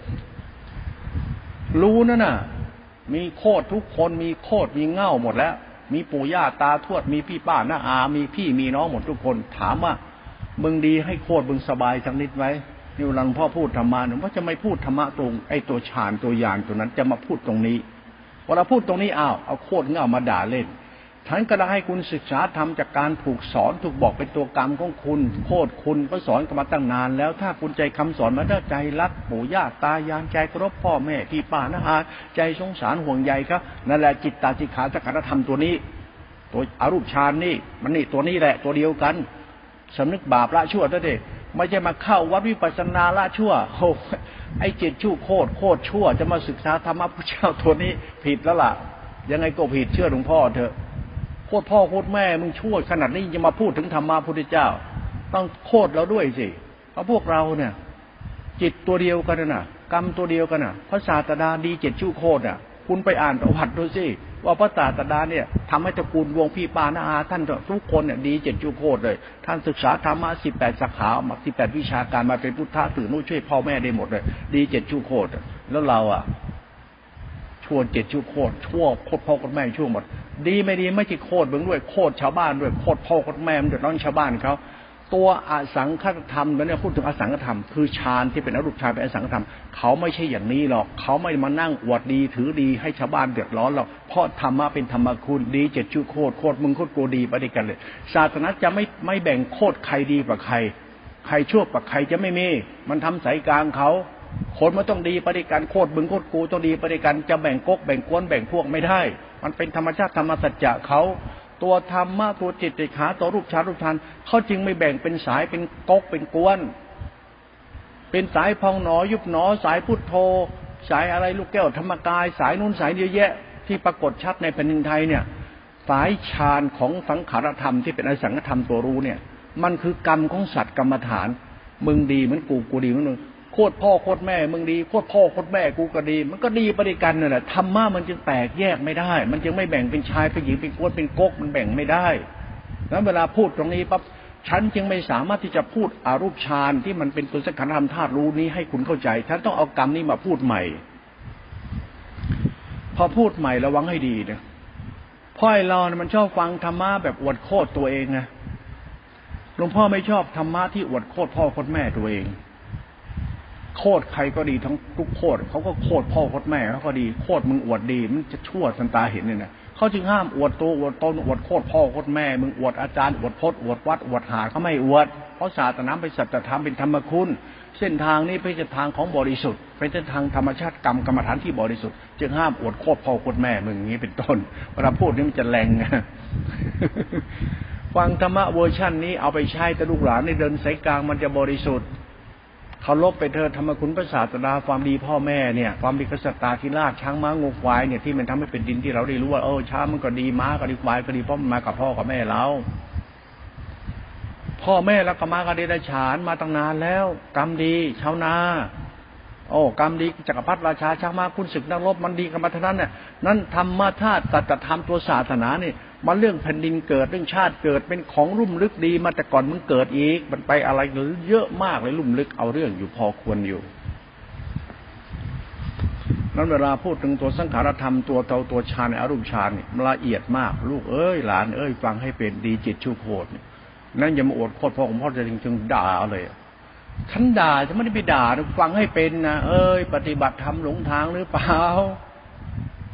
รู้นะน่ะ มีโคตรทุกคน มีโคตรมีเง่าหมดแล้วมีปู่ย่าตาทวดมีพี่ป้าน้าอา มีพี่มีน้องหมดทุกคน ถามว่า มึงดีให้โคตรมึงสบายสักนิดไหมนี่หลังพ่อพูดธรรมะหนึ่งว่าจะไม่พูดธรรมะตรงไอ้ตัวฌานตัวยานตัวนั้นจะมาพูดตรงนี้พอเราพูดตรงนี้อ้าวเอาโคตรเงามาด่าเล่นท่านก็ได้ให้คุณศึกษาทำจากการถูกสอนถูกบอกเป็นตัวกรรมของคุณ โคตรคุณก็สอนกันมาตั้งนาน แล้วถ้าคุณใจคำสอนมาได้ใจรักปู่ย่าตายายใจเคารพพ่อแม่พี่ป้านะฮะใจสงสารห่วงใยครับนั่นแหละจิตตาจิขาสักรธรรมตัวนี้ ตัวอารูปฌานนี่มันนี่ตัวนี้แหละตัวเดียวกัน สำนึกบาปละชั่วด้วยเด็ไม่ใช่มาเข้าวัดวิปัสสนาละชั่วโอ้ไอ้จิตชั่วโคตรโคตรชั่ว จะมาศึกษาธรรมะพระเจ้าตัวนี้ผิดแล้วล่ะ ยังไงก็ผิดเชื่อหลวงพ่อเถอะโคตรพ่อโคตรแม่มึงชั่วขนาดนี้จะมาพูดถึงธรรมะพุทธเจ้า ต้องโคตรเราด้วยสิเพราะพวกเราเนี่ย จิตตัวเดียวกันน่ะ กรรมตัวเดียวกันน่ะพระศาสดาดีเจ็ดชั่วโคตรอะ คุณไปอ่านประวัติดูสิ ว่าพระศาสดาเนี่ยทำให้ตระกูลวงพี่ปานาอาท่านทุกคนเนี่ยดีเจ็ดจุโคตรเลย ท่านศึกษาธรรมะสิบแปดสาขามาสิบแปดวิชาการมาเป็นพุทธะตื่นนู้ช่วยพ่อแม่ได้หมดเลย ดีเจ็ดจุโคตรแล้วเราอะชั่วเจ็ดชั่วโคตรชั่วโคตรพ่อโคตรแม่ชั่วหมด ดีไม่ดีไม่ใช่โคตรเบื้องด้วยโคตรชาวบ้านด้วยโคตรพ่อโคตรแม่มันเดือดร้อนชาวบ้านเขา ตัวอสังคธรรมแล้วเนี่ยพูดถึงอสังคธรรมคือฌานที่เป็นอรูปฌานเป็นอสังคธรรมเขาไม่ใช่อย่างนี้หรอกเขาไม่มานั่งอวดดีถือดีให้ชาวบ้านเดือดร้อนหรอกเพราะธรรมะเป็นธรรมคุณดีเจ็ดชูโคตรโคตรมึงโคตรโกดีไปด้วยกันเลย ศาสนาจะไม่ไม่แบ่งโคตรใครดีกว่าใคร ใครชั่วกว่าใครจะไม่มี มันทำสายกลางเขาคนมันต้องดีปฏิกันโคตรมึงโคตรกูต้องดีปฏิกันจะแบ่งก๊กแบ่งกวนแบ่งพวกไม่ได้ มันเป็นธรรมชาติธรรมสัจจะเขา ตัวธรรมะตัวจิตติขาตัวรูปฌารูปฌานเขาจึงไม่แบ่งเป็นสายเป็นก๊กเป็นกวน เป็นสายพองหนอยุบหนอ สายพุทโธ สายอะไรลูกแก้วธรรมกาย สายนู้นสายเยอะแยะ ที่ปรากฏชัดในแผ่นดินไทยเนี่ย สายฌานของสังขารธรรมที่เป็นอสังขธรรมตัวรู้เนี่ย มันคือกรรมของสัตว์กรรมฐานมึงดีเหมือนกูกูดีเหมือนมึง โคตรพ่อโคตรแม่มึงดีโคตรพ่อโคตรแม่กูก็ดี มันก็ดีปฏิกันนั่นแหละธรรมะมันจึงแตกแยกไม่ได้ มันจึงไม่แบ่งเป็นชายเป็นหญิงเป็นก้นเป็นก๊กมันแบ่งไม่ได้แล้วเวลาพูดตรงนี้ปั๊บฉันจึงไม่สามารถที่จะพูดอารูปฌานที่มันเป็นตัวสังขารธรรมธาตุรู้นี้ให้คุณเข้าใจฉันต้องเอากรรมนี้มาพูดใหม่ พอพูดใหม่ระวังให้ดีนะพ่อไอเราเนี่ยมันชอบฟังธรรมะแบบอวดโคตรตัวเองนะหลวงพ่อไม่ชอบธรรมะที่อวดโคตรพ่อโคตรแม่ตัวเอง โคตรใครก็ดีทั้งทุกโคตรเขาก็โคตรพ่อโคตรแม่เขาก็ดีโคตรมึงอวดดีมันจะชั่วสันตาเห็นเนี่ยนะเขาจึงห้ามอวดตัวอวดตนอวดโคตรพ่อโคตรแม่ มึงอวดอาจารย์อวดพจน์อวดวัดอวดหาเขาไม่อวด เพราะศาสนาเป็นสัจธรรมเป็นธรรมคุณ เส้นทางนี้เป็นเส้นทางของบริสุทธิ์เป็นเส้นทางธรรมชาติกรรมกรรมฐานที่บริสุทธิ์จึงห้ามอวดโคตรพ่อโคตรแม่มึงอย่างนี้เป็นต้นเวลาพูดนี่มันจะแรงฟังธรรมะเวอร์ชันนี้เอาไปใช้แต่ลูกหลานในเดินสายกลางมันจะบริสุทธิ์ เคารพไปเธอธรรมคุณพระศาสดาความดีพ่อแม่เนี่ยความดีกษัตริย์ที่ราชช้างม้างูควายเนี่ยที่มันทำให้เป็นดินที่เราได้รู้ว่าเออช้างมันก็ดีม้าก็ดีควายก็ดีเพราะมันมากับพ่อกับแม่เราพ่อแม่แล้วก็มากับเดรัจฉานมาตั้งนานแล้ว กรรมดีชาวนาโอ้กรรมดีจักรพรรดิราชาช้างม้าคุณศึกนักรบมันดีกันมาเท่านั้นเนี่ยนั้นธรรมธาตุสัจธรรมตัวศาสนาเนี่ย มันเรื่องแผ่นดินเกิดเรื่องชาติเกิดเป็นของรุ่มลึกดีมาแต่ก่อนมึงเกิดอีก มันไปอะไรหรือเยอะมากเลยรุ่มลึกเอาเรื่องอยู่พอควรอยู่นั้นเวลาพูดถึงตัวสังขารธรรมตัวเตาตัวฌานอารมณ์ฌานเนี่ยละเอียดมาก ลูกเอ้ยหลานเอ้ยฟังให้เป็นดีจิตชูโคตรนั่นอย่ามาอวดโคตรพ่อของพ่อจะจริงๆด่าเลยฉันด่าจะไม่ได้ไปด่าฟังให้เป็นนะเอ้ย ปฏิบัติธรรมหลงทางหรือเปล่า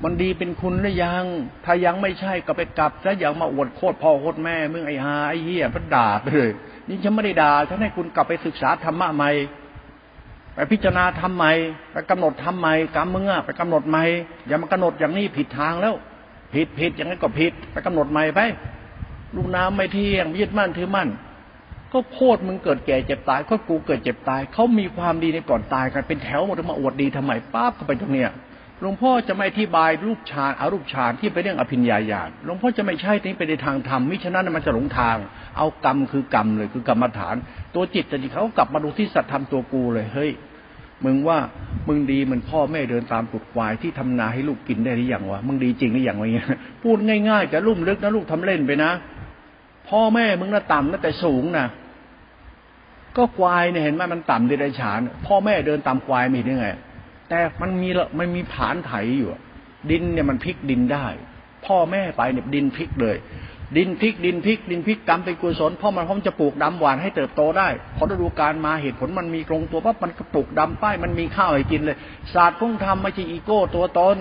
มันดีเป็นคุณหรือยัง ถ้ายังไม่ใช่ก็ไปกลับซะอย่ามาอวดโคตรพ่อโคตรแม่มึงไอ้ฮาไอ้เหี้ยพันด่าไปเลย นี่ฉันไม่ได้ด่าฉันให้คุณกลับไปศึกษาธรรมะใหม่ไปพิจารณาทำใหม่ไปกำหนดทำใหม่กรรมมึงอะไปกำหนดใหม่อย่ามากำหนดอย่างนี้ผิดทางแล้ว ผิดผิดอย่างนี้ก็ผิด ไปกำหนดใหม่ไปลูกน้ำไม่เที่ยงยึดมั่นถือมั่น ก็โคตรมึงเกิดแก่เจ็บตายก็กูเกิดเจ็บตายเขามีความดีในก่อนตายกันเป็นแถวหมดมาอวดดีทำไมปั๊บเข้าไปตรงเนี้ย หลวงพ่อจะไม่อธิบายรูปฌานอารูปฌานที่เป็นเรื่องอภิญญาญาณหลวงพ่อจะไม่ใช่ที่ไปในทางธรรมมิฉะนั้นมันจะหลงทาง เอากรรมคือกรรมเลยคือกรรมฐาน ตัวจิตแต่จิตเขากลับมาดูที่สัตธรรมตัวกูเลยเฮ้ยมึงว่ามึงดีเหมือนพ่อแม่เดินตามปุดควายที่ทำนาให้ลูกกินได้หรือยังวะมึงดีจริงหรือยังวะเงี้ยพูดง่ายๆจะลุ่มลึกนะลูกทำเล่นไปนะพ่อแม่มึงน่ะต่ำนะแต่สูงนะก็ควายเนี่ยเห็นไหมมันต่ำดรัจฉาน พ่อแม่เดินตามควายมีได้ไง แต่มันมีละมันมีผานไถอยู่ดินเนี่ยมันพลิกดินได้ พ่อแม่ไปเนี่ยดินพลิกเลย ดินพลิกดินพลิก ดินพลิกกรรมเป็นกุศลพ่อมันพร้อมจะปลูกดำหวานให้เติบโตได้พอฤดูกาลมาเหตุผลมันมีตรงตัวปั๊บมันก็ปลูกดำป้ายมันมีข้าวให้กินเลย ศาสตร์ของธรรมไม่ใช่อีโก้ตัวตน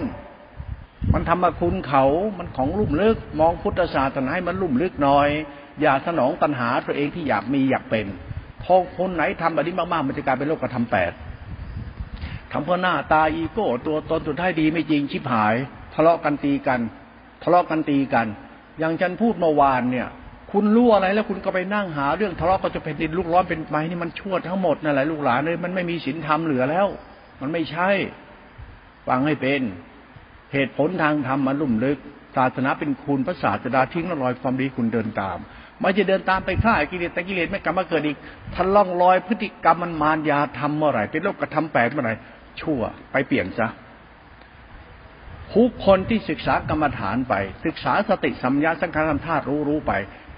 มันทำมาคุณเขา มันของลุ่มลึก มองพุทธศาสนาให้มันลุ่มลึกหน่อย อย่าสนองตัณหาตัวเองที่อยากมีอยากเป็นพอคนไหนทำแบบนี้มากๆ มันจะกลายเป็นโลกกระทำแปด ทำเพื่อหน้าตาอีโก้ ตัวตนสุดท้ายดีไม่จริงชิบหาย ทะเลาะกันตีกัน ทะเลาะกันตีกัน อย่างฉันพูดเมื่อวานเนี่ย คุณรู้อะไรแล้วคุณก็ไปนั่งหาเรื่องทะเลาะก็จะเป็นดินลูกร้อนเป็นไม้นี่มันชั่วทั้งหมดนั่นแหละลูกหลานเลยมันไม่มีศีลธรรมเหลือแล้ว มันไม่ใช่ฟังให้เป็นเหตุผลทางธรรมมันลุ่มลึก ศาสนาเป็นคุณพระศาสดาทิ้งละรอยความดีคุณเดินตามมันจะเดินตามไปฆ่ากิเลสแต่กิเลสไม่กลับมาเกิดอีกทันล่องลอยพฤติกรรมมันมารยาทำเมื่อไหร่เป็นโลกกระทำแปดเมื่อไหร่ ชั่ว ไปเปลี่ยนซะทุกคนที่ศึกษากรรมฐานไป ศึกษาสติสัมยาสังขารธรรมธาตุรู้รู้ไป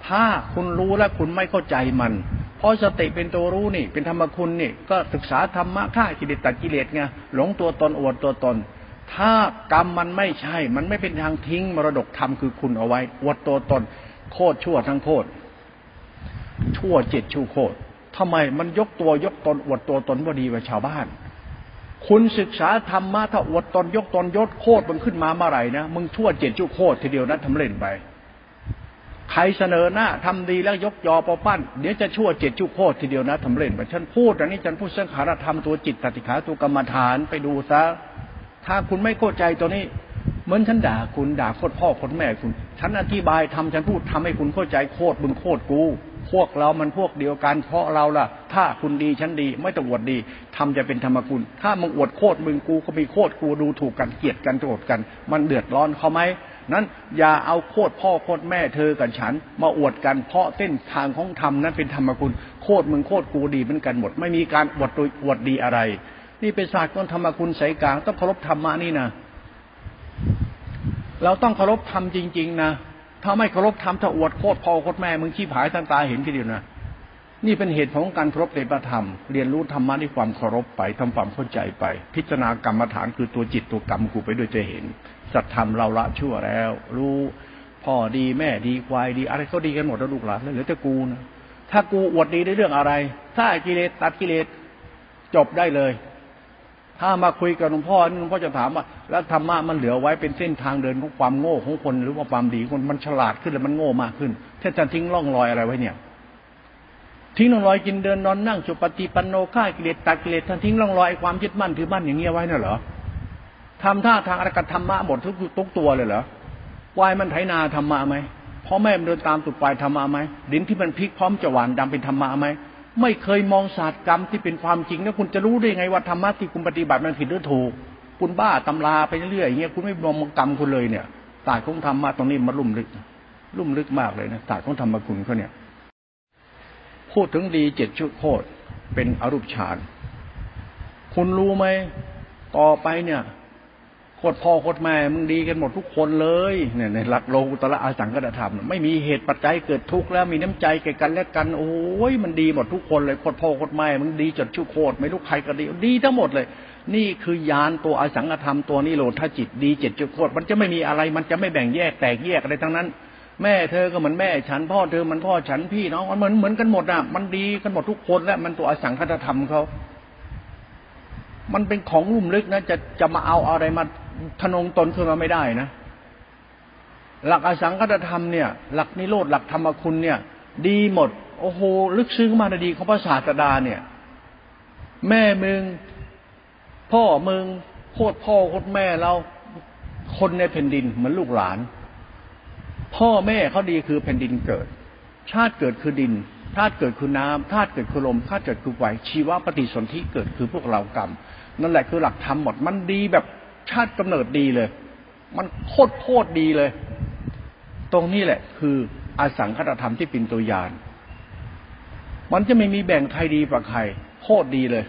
ถ้าคุณรู้และคุณไม่เข้าใจมัน เพราะสติเป็นตัวรู้นี่ เป็นธรรมคุณนี่ ก็ศึกษาธรรมะฆ่ากิเลสตัดกิเลสไงหลงตัวตนอวดตัวตน ถ้ากรรมมันไม่ใช่ มันไม่เป็นทางทิ้งมรดกธรรมคือคุณเอาไว้อวดตัวตน โคตรชั่วทั้งโคตรชั่วเจ็ดชั่วโคตรทำไมมันยกตัวยกตนอวดตัวตนว่าดีกว่าชาวบ้าน คุณศึกษาธรรมะถ้าอวดตนยกตนยศโคตรมันขึ้นมาเมื่อไหร่นะมึงชั่วเจ็ดชั่วโคตรทีเดียวนะทำเล่นไป ใครเสนอหน้าทำดีแล้วยกยอปอปั้นเดี๋ยวจะชั่วเจ็ดชั่วโคตรทีเดียวนะทำเล่นไปฉันพูดอันนี้ฉันพูดสังขารธรรมตัวจิตตติขาตัวกรรมฐานไปดูซะถ้าคุณไม่เข้าใจตัวนี้เหมือนฉันด่าคุณด่าโคตรพ่อโคตรแม่คุณ ฉันอธิบายทำฉันพูดทำให้คุณเข้าใจโคตรมึงโคตรกู พวกเรามันพวกเดียวกัน เพราะเราล่ะ ถ้าคุณดีฉันดี ไม่ต้องอวดดีทำจะเป็นธรรมคุณ ถ้ามึงอวดโคตรมึงกูก็มีโคตรกูดูถูกกันเกลียดกันโกรธกัน มันเดือดร้อนเขาไหมนั้นอย่าเอาโคตรพ่อโคตรแม่เธอกับฉัน มาอวดกันเพราะเส้นทางของธรรมนั้นเป็นธรรมคุณโคตรมึงโคตรกูดีเหมือนกันหมด ไม่มีการอวดตัวอวดดีอะไร นี่เป็นศาสตร์ของธรรมคุณสายกลางต้องเคารพธรรมะนี่นะเราต้องเคารพธรรมจริง ๆ นะ ถ้าไม่เคารพธรรมถ้าอวดโคตรพ่อโคตรแม่มึงชี้ผายทางตาเห็นทีเดียวนะนี่เป็นเหตุของการเคารพในประธรรม เรียนรู้ธรรมะด้วยความเคารพไปทำความเข้าใจไป พิจารณากรรมฐานคือตัวจิตตัวกรรมกูไปด้วยจะเห็นสัตธรรมเราละชั่วแล้ว รู้พ่อดีแม่ดีควายดี อะไรก็ดีกันหมดแล้วลูกหลานเหลือแต่กูนะถ้ากูอวดดีในเรื่องอะไร ถ้ากิเลสตัดกิเลสจบได้เลย ถ้ามาคุยกับหลวงพ่อหลวงพ่อจะถามว่า แล้วธรรมะมันเหลือไว้เป็นเส้นทางเดินของความโง่ของคนหรือว่าความดีคนมันฉลาดขึ้นแล้วมันโง่มากขึ้นท่านจะทิ้งร่องรอยอะไรไว้เนี่ย ทิ้งร่องรอยกินเดินนอนนั่งสุปฏิปันโนฆ่ากิเลสตัดกิเลสท่านทิ้งร่องรอยความยึดมั่นถือมั่นอย่างเงี้ยไว้น่ะเหรอทำท่าทางอรกธรรมะหมดทุกทุกตัวเลยเหรอวายมันไถนาธรรมะไหมพ่อแม่มันเดินตามตุดปลายธรรมะไหมดินที่มันพลิกพร้อมจะหวานดำเป็นธรรมะไหม ไม่เคยมองศาสตร์กรรมที่เป็นความจริงแล้วคุณจะรู้ได้ไงว่าธรรมะที่คุณปฏิบัติมันผิดหรือถูก คุณบ้าตำราไปเรื่อยอย่างเงี้ยคุณไม่มองกรรมคุณเลยเนี่ยศาสตร์ของธรรมะตรงนี้มาลุ่มลึก ลุ่มลึกมากเลยนะศาสตร์ของธรรมคุณเขาเนี่ยพูดถึงดีเจ็ดชุดโคตรเป็นอรูปฌานคุณรู้ไหมต่อไปเนี่ย โคตรพ่อโคตรแม่มึงดีกันหมดทุกคนเลยเนี่ยในหลักโลกุตระอาสังกัตธรรมไม่มีเหตุปัจจัยเกิดทุกข์แล้วมีน้ำใจแก่กันและกันโอ้ยมันดีหมดทุกคนเลยโคตรพ่อโคตรแม่มึงดีจดชุกโคตรไม่รู้ใครก็ดีดีทั้งหมดเลย นี่คือยานตัวอสังกธรรมตัวนี้โลทจิตดีเจ็ดจุดโคตรมันจะไม่มีอะไรมันจะไม่แบ่งแยกแตกแยกอะไรทั้งนั้น แม่เธอก็เหมือนแม่ฉันพ่อเธอมันพ่อฉันพี่น้องมันเหมือนเหมือนกันหมดอะมันดีกันหมดทุกคนและมันตัวอสังคตธรรมเขามันเป็นของลุ่มลึกนะจะจะมาเอาอะไรมา ทนงตนขึ้นมาไม่ได้นะ หลักอสังคตธรรมเนี่ย หลักนิโรธหลักธรรมคุณเนี่ย ดีหมด โอ้โห ลึกซึ้งมาในดีของพระศาสดาเนี่ย แม่มึง พ่อมึงโคตรพ่อโคตรแม่เราคนในแผ่นดินเหมือนลูกหลาน พ่อแม่เขาดีคือแผ่นดินเกิด ชาติเกิดคือดินธาตุเกิดคือน้ำธาตุเกิดคือลมธาตุเกิดคือไฟชีวะปฏิสนธิเกิดคือพวกเรากรรม นั่นแหละคือหลักธรรมหมดมันดีแบบ ชาติกำเนิดดีเลย มันโคตรโคตรดีเลย ตรงนี้แหละ คืออสังคตธรรมที่เป็นตัวยานมันจะไม่มีแบ่งใครดีกว่าใครโคตรดีเลย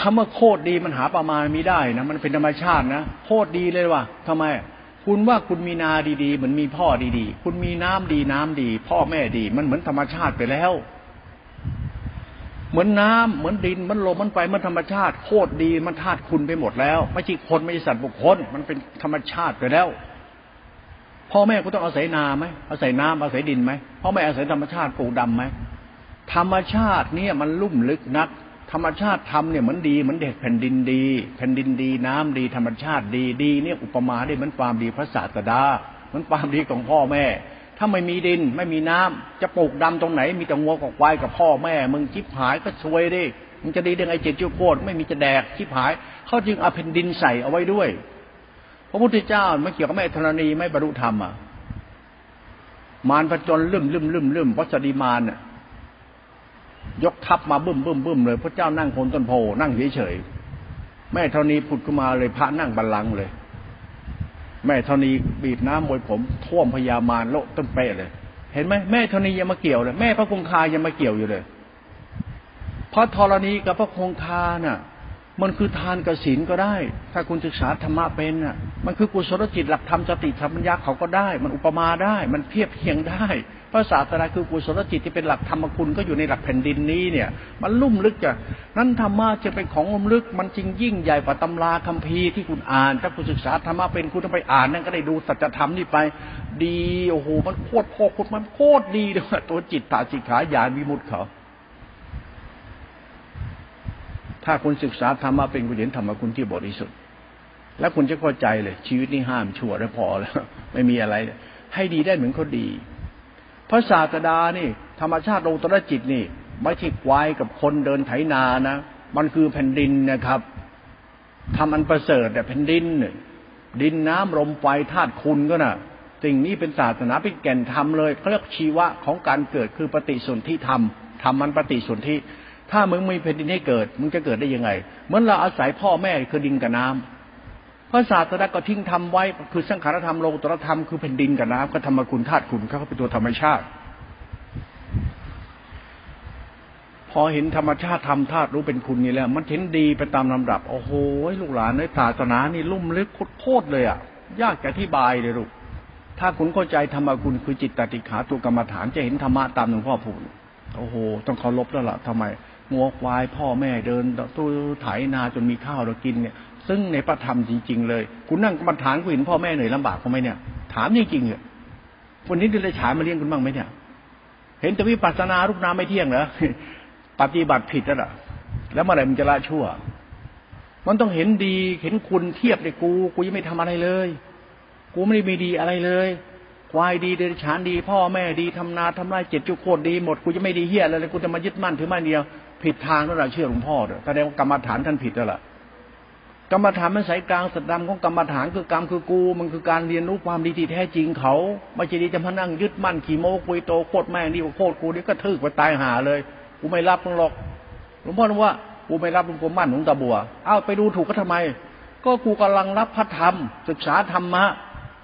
คำว่าโคตรดีมันหาประมาณไม่ได้นะมันเป็นธรรมชาตินะโคตรดีเลยว่ะทำไม คุณว่าคุณมีนาดีๆเหมือนมีพ่อดีๆ คุณมีน้ำดีน้ำดี พ่อแม่ดี มันเหมือนธรรมชาติไปแล้ว เหมือนน้ำเหมือนดิน มันลมมันไฟมันธรรมชาติโคตรดีมันธาตุคุณไปหมดแล้วไม่ใช่คนไม่ใช่สัตว์บุคคลมันเป็นธรรมชาติไปแล้วพ่อแม่คุณต้องอาศัยนาไหมอาศัยน้ำอาศัยดินไหมพ่อแม่อาศัยธรรมชาติปลูกดำไหมธรรมชาติเนี่ยมันลุ่มลึกนัก ธรรมชาติทำเนี่ยเหมือนดีเหมือนเด็กแผ่นดินดี แผ่นดินดีน้ำดี ธรรมชาติดีดีเนี่ยอุปมาได้เหมือนความดีพระศาสดาเหมือนความดีของพ่อแม่ ถ้าไม่มีดินไม่มีน้ำจะปลูกดำตรงไหน มีแต่งัวกับควายกับพ่อแม่ มึงชิบหายก็ซวยดิมึงจะดีได้ไงเจ็ดจิ้วโคตรไม่มีจะแดกชิบหายเขาจึงเอาแผ่นดินใส่เอาไว้ด้วย พระพุทธเจ้าไม่เกี่ยวกับแม่ธรณีไม่บรรลุธรรมอะมารผจญลืมลืมลืมลืมวัสดีมารอะยกทัพมาบึ้มบึ้มบึ้มเลย พระเจ้านั่งโคนต้นโพนั่งเฉยเฉยแม่เท่านี้ผุดขึ้นมาเลยพระนั่งบัลลังก์เลย แม่ธรณีบีบน้ำมวยผม ท่วมพญามารโลต้นเป๊ะเลย เห็นไหมแม่ธรณียังมาเกี่ยวเลยแม่พระคงคายังมาเกี่ยวอยู่เลยพระธรณีกับพระคงคาน่ะ มันคือทานกสินก็ได้ ถ้าคุณศึกษาธรรมะเป็นน่ะ มันคือกุศลจิตหลักธรรมสติธรรมัญญาเขาก็ได้ มันอุปมาได้ มันเทียบเทียงได้พระศาสนาคือกุศลจิตที่เป็นหลักธรรมคุณก็อยู่ในหลักแผ่นดินนี้เนี่ย มันลุ่มลึกจ้ะนั้นธรรมะจะเป็นของลุ่มลึก มันจริงยิ่งใหญ่กว่าตำราคัมภีร์ที่คุณอ่าน ถ้าคุณศึกษาธรรมะเป็นคุณต้องไปอ่านนั่นก็ได้ดูสัจธรรมนี่ไป ดีโอ้โหมันโคตรพ่อโคตรมันโคตรดีเลยตัวจิตตาจิตขาญาณวิมุติเขาถ้าคุณศึกษาธรรมะเป็นคุณเห็นธรรมะคุณที่บริสุทธิ์ แล้วคุณจะเข้าใจเลย ชีวิตนี้ห้ามชั่วแล้วพอแล้ว ไม่มีอะไร ให้ดีได้เหมือนเขาดีพระศาสดานี่ ธรรมชาติโลตรจิตนี่ ไม่ใช่ควายกับคนเดินไถนานะ มันคือแผ่นดินนะครับทำอันประเสริฐแต่แผ่นดิน ดินน้ำลมไฟธาตุคุณก็นะ่ะ สิ่งนี้เป็นศาสนาเป็นแก่นธรรมเลยเขาเรียกชีวะของการเกิดคือปฏิสนธิธรรมธรรมมันปฏิสนธิถ้ามึงไม่แผ่นดินให้เกิด มึงจะเกิดได้ยังไงเหมือนเราอาศัยพ่อแม่คือดินกับน้ำ พระศาสดาก็ทิ้งทำไว้ คือสังขารธรรมโลกุตรธรรมคือแผ่นดินกับน้ำก็ธรรมคุณธาตุคุณเขาเป็นตัวธรรมชาติ พอเห็นธรรมชาติธรรมธาตุรู้เป็นคุณนี่แล้ว มันเห็นดีไปตามลำดับ โอ้โหลูกหลานในศาสนานี่ลุ่มลึกโคตรเลยอะยากจะอธิบายเลยลูกถ้าคุณเข้าใจธรรมคุณคือจิตตติขาตัวกรรมฐานจะเห็นธรรมะตามหลวงพ่อพูดโอ้โห ต้องเคารพแล้วล่ะทำไมงัวควายพ่อแม่เดินตู้ไถนาจนมีข้าวเรากินเนี่ย ซึ่งในประธรรมจริง ๆ เลย คุณนั่งกรรมฐานคุณเห็นพ่อแม่เหนื่อยลำบากเขาไหมเนี่ย ถามจริงๆเนี่ยวันนี้ได้ฉายมาเลี้ยงคุณบ้างไหมเนี่ย เห็นแต่วิปัสสนารูปน้ำไม่เที่ยงเหรอปฏิบัติผิดแล้วล่ะ แล้วเมื่อไหร่มันจะละชั่ว มันต้องเห็นดีเห็นคุณเทียบในกู กูยังไม่ทำอะไรเลย กูไม่ได้มีดีอะไรเลยควายดีเดรัจฉานดี พ่อแม่ดีทำนาทำไรเจ็ดจุโคตรดีหมดกูจะไม่ดีเฮี้ยอะไรเลยกูจะมายึดมั่นถือมั่นเดียว ผิดทางนั่นแหละเชื่อหลวงพ่อเด้อแสดงว่ากรรมฐานท่านผิดแล้วล่ะ กรรมฐานมันสายกลางสัตดำของกรรมฐานคือกรรมคือกู มันคือการเรียนรู้ความดีที่แท้จริงเขาไม่ใช่ดีจะมานั่งยึดมั่นขี่โมกุยโตโคตรแม่งดีกว่าโคตรกูนี่ก็ทึกไปตายหาเลยกูไม่รับมึงหรอกหลวงพ่อบอกว่ากูไม่รับหลวงปู่มั่นหลวงตาบัวเอ้าไปดูถูกก็ทำไม ก็กูกำลังรับพระธรรม ศึกษาธรรมะ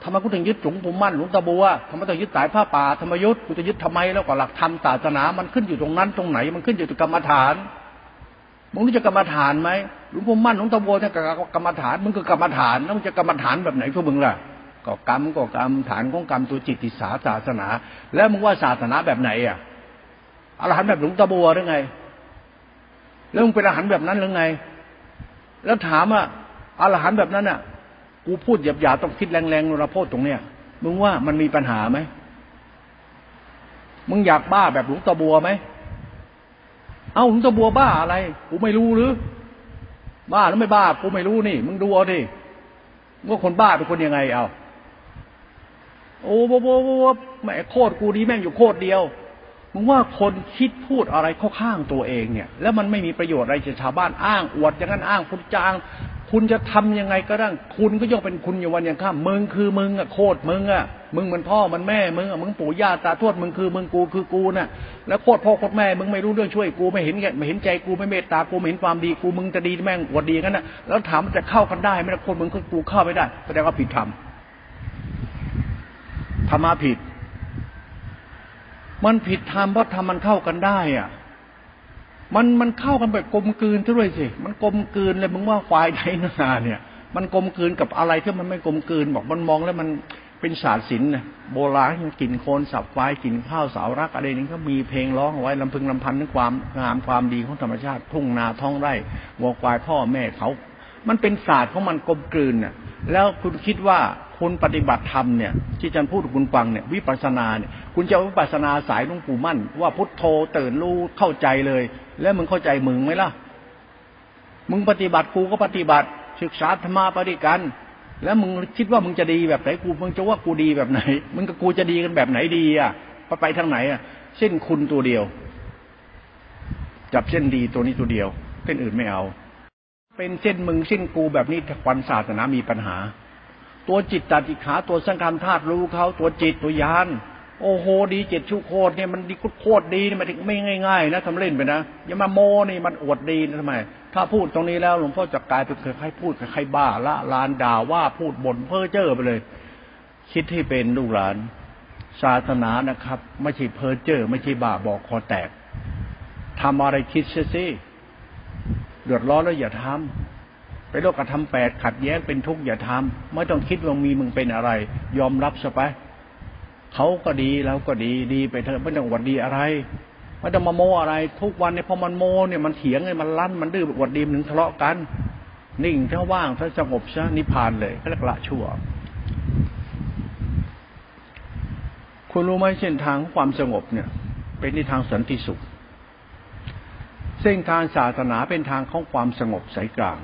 ทำไมกูถึงยึดหลวงปู่มั่นหลวงตาบัวทำไมต้องยึดสายผ้าป่าธรรมยุทธ์กูจะยึดทำไมแล้วก็หลักธรรมศาสนา มันขึ้นอยู่ตรงนั้นตรงไหนมันขึ้นอยู่ที่กรรมฐาน มึงรู้จักกรรมฐานไหมหลวงพ่อมั่นหลวงตาบัวจะกรรมฐานมึงคือกรรมฐานแล้วมึงจะกรรมฐานแบบไหนพวกมึงล่ะก็กรรมก็กรรมฐานของกรรมตัวจิตติสาศาสนา แล้วมึงว่าศาสนาแบบไหนอะอรหันต์แบบหลวงตาบัวหรือไง แล้วมึงเป็นอรหันต์แบบนั้นหรือไง แล้วถามว่าอรหันต์แบบนั้นอะ กูพูดหยาบๆต้องคิดแรงๆเราพูดตรงเนี้ยมึงว่ามันมีปัญหาไหมมึงอยากบ้าแบบหลวงตาบัวไหม เอาหลวงจะบัวบ้าอะไรกูไม่รู้หรือ บ้าแล้วไม่บ้ากูไม่รู้นี่ มึงดูเอาดิว่าคนบ้าเป็นคนยังไงเอาโอ้โหโอ้โหแม่โคตรกูดีแม่งอยู่โคตรเดียวมึงว่าคนคิดพูดอะไรเข้าข้างตัวเองเนี่ย แล้วมันไม่มีประโยชน์อะไรจะชาวบ้านอ้างอวดอย่างนั้นอ้างพุทธจาง คุณจะทำยังไงก็ได้คุณก็ย่อมเป็นคุณอยู่วันอย่างข้ามมึงคือมึงอะโคตรมึงอะมึงมันพ่อมันแม่มึงอะมึงปู่ย่าตาทวดมึงคือมึงกูคือกูน่ะแล้วโคตรพ่อโคตรแม่มึงไม่รู้เรื่องช่วยกูไม่เห็นแก่ไม่เห็นใจกูไม่เมตตากูไม่เห็นความดีกูมึงจะดีแม่งอวดดีกันน่ะแล้วถามมันจะเข้ากันได้ไหมล่ะคนมึงคือกูเข้าไม่ได้แสดงว่าผิดธรรมธรรมะผิด มันผิดธรรมเพราะธรรมมันเข้ากันได้อะ มันมันเข้ากันแบบกลมกลืนซะด้วยสิ มันกลมกลืนเลยมึงว่าควายไทยนาเนี่ย มันกลมกลืนกับอะไรที่มันไม่กลมกลืนบอกมันมองแล้วมันเป็นศาสตร์ศิลป์นะโบราณกินโคนสับควายกินข้าวสาวรักอะไรนี่ก็มีเพลงร้องเอาไว้ลำพึงลำพันถึงความงามความดีของธรรมชาติ ทุ่งนาท้องไร่วัวควายพ่อแม่เขา มันเป็นศาสตร์ของมันกลมกลืนน่ะ แล้วคุณคิดว่า คุณปฏิบัติธรรมเนี่ยที่อาจารย์พูดคุณฟังเนี่ยวิปัสสนาเนี่ยคุณจะวิปัสสนาสายหลวงปู่มั่น ว่าพุทโธตื่นรู้เข้าใจเลย แล้วมึงเข้าใจมึงไหมล่ะ มึงปฏิบัติกูก็ปฏิบัติศึกษาธรรมะปฏิกัน แล้วมึงคิดว่ามึงจะดีแบบไหนกูมึงจะว่ากูดีแบบไหน มึงกับกูจะดีกันแบบไหนดีอะไปทางไหนอะเส้นคุณตัวเดียว จับเส้นดีตัวนี้ตัวเดียวเส้นอื่นไม่เอา เป็นเส้นมึงเส้นกูแบบนี้ควันศาสนามีปัญหา ตัวจิตตติขาตัวสังขารธาตุรู้เขาตัวจิตตัวยาน โอ้โหดีเจ็ดชุโคตรเนี่ยมันดีโคตรดีนี่มันไม่ง่ายๆนะทำเล่นไปนะอย่ามาโมนี่มันอวดดีนะทำไม ถ้าพูดตรงนี้แล้วหลวงพ่อจะกลายเป็นใครพูดใครบ้าละลานด่าว่าพูดบ่นเพ้อเจ้อไปเลย คิดที่เป็นลูกหลานศาสนานะครับ ไม่ใช่เพ้อเจ้อไม่ใช่บ้าบอกคอแตกทำอะไรคิดเสียสิเดือดร้อนแล้วอย่าทำ ไปโลกธรรมแปดขัดแย้งเป็นทุกข์อย่าทำไม่ต้องคิดว่ามีมึงเป็นอะไร ยอมรับซะไปเขาก็ดีเราก็ดีดีไปเถอะไม่ต้องหวัดดีอะไรไม่ต้องมาโมอะไร ทุกวันเนี่ยพอมันโมเนี่ยมันเถียงไงมันลั่นมันดื้อหวัดดีมันถึงทะเลาะกันนิ่งถ้าว่างถ้าสงบซะนิพพานเลยก็เรียกละชั่ว คุณรู้ไหมเส้นทางของความสงบเนี่ย เป็นในทางสันติสุข เส้นทางศาสนาเป็นทางของความสงบสายกลาง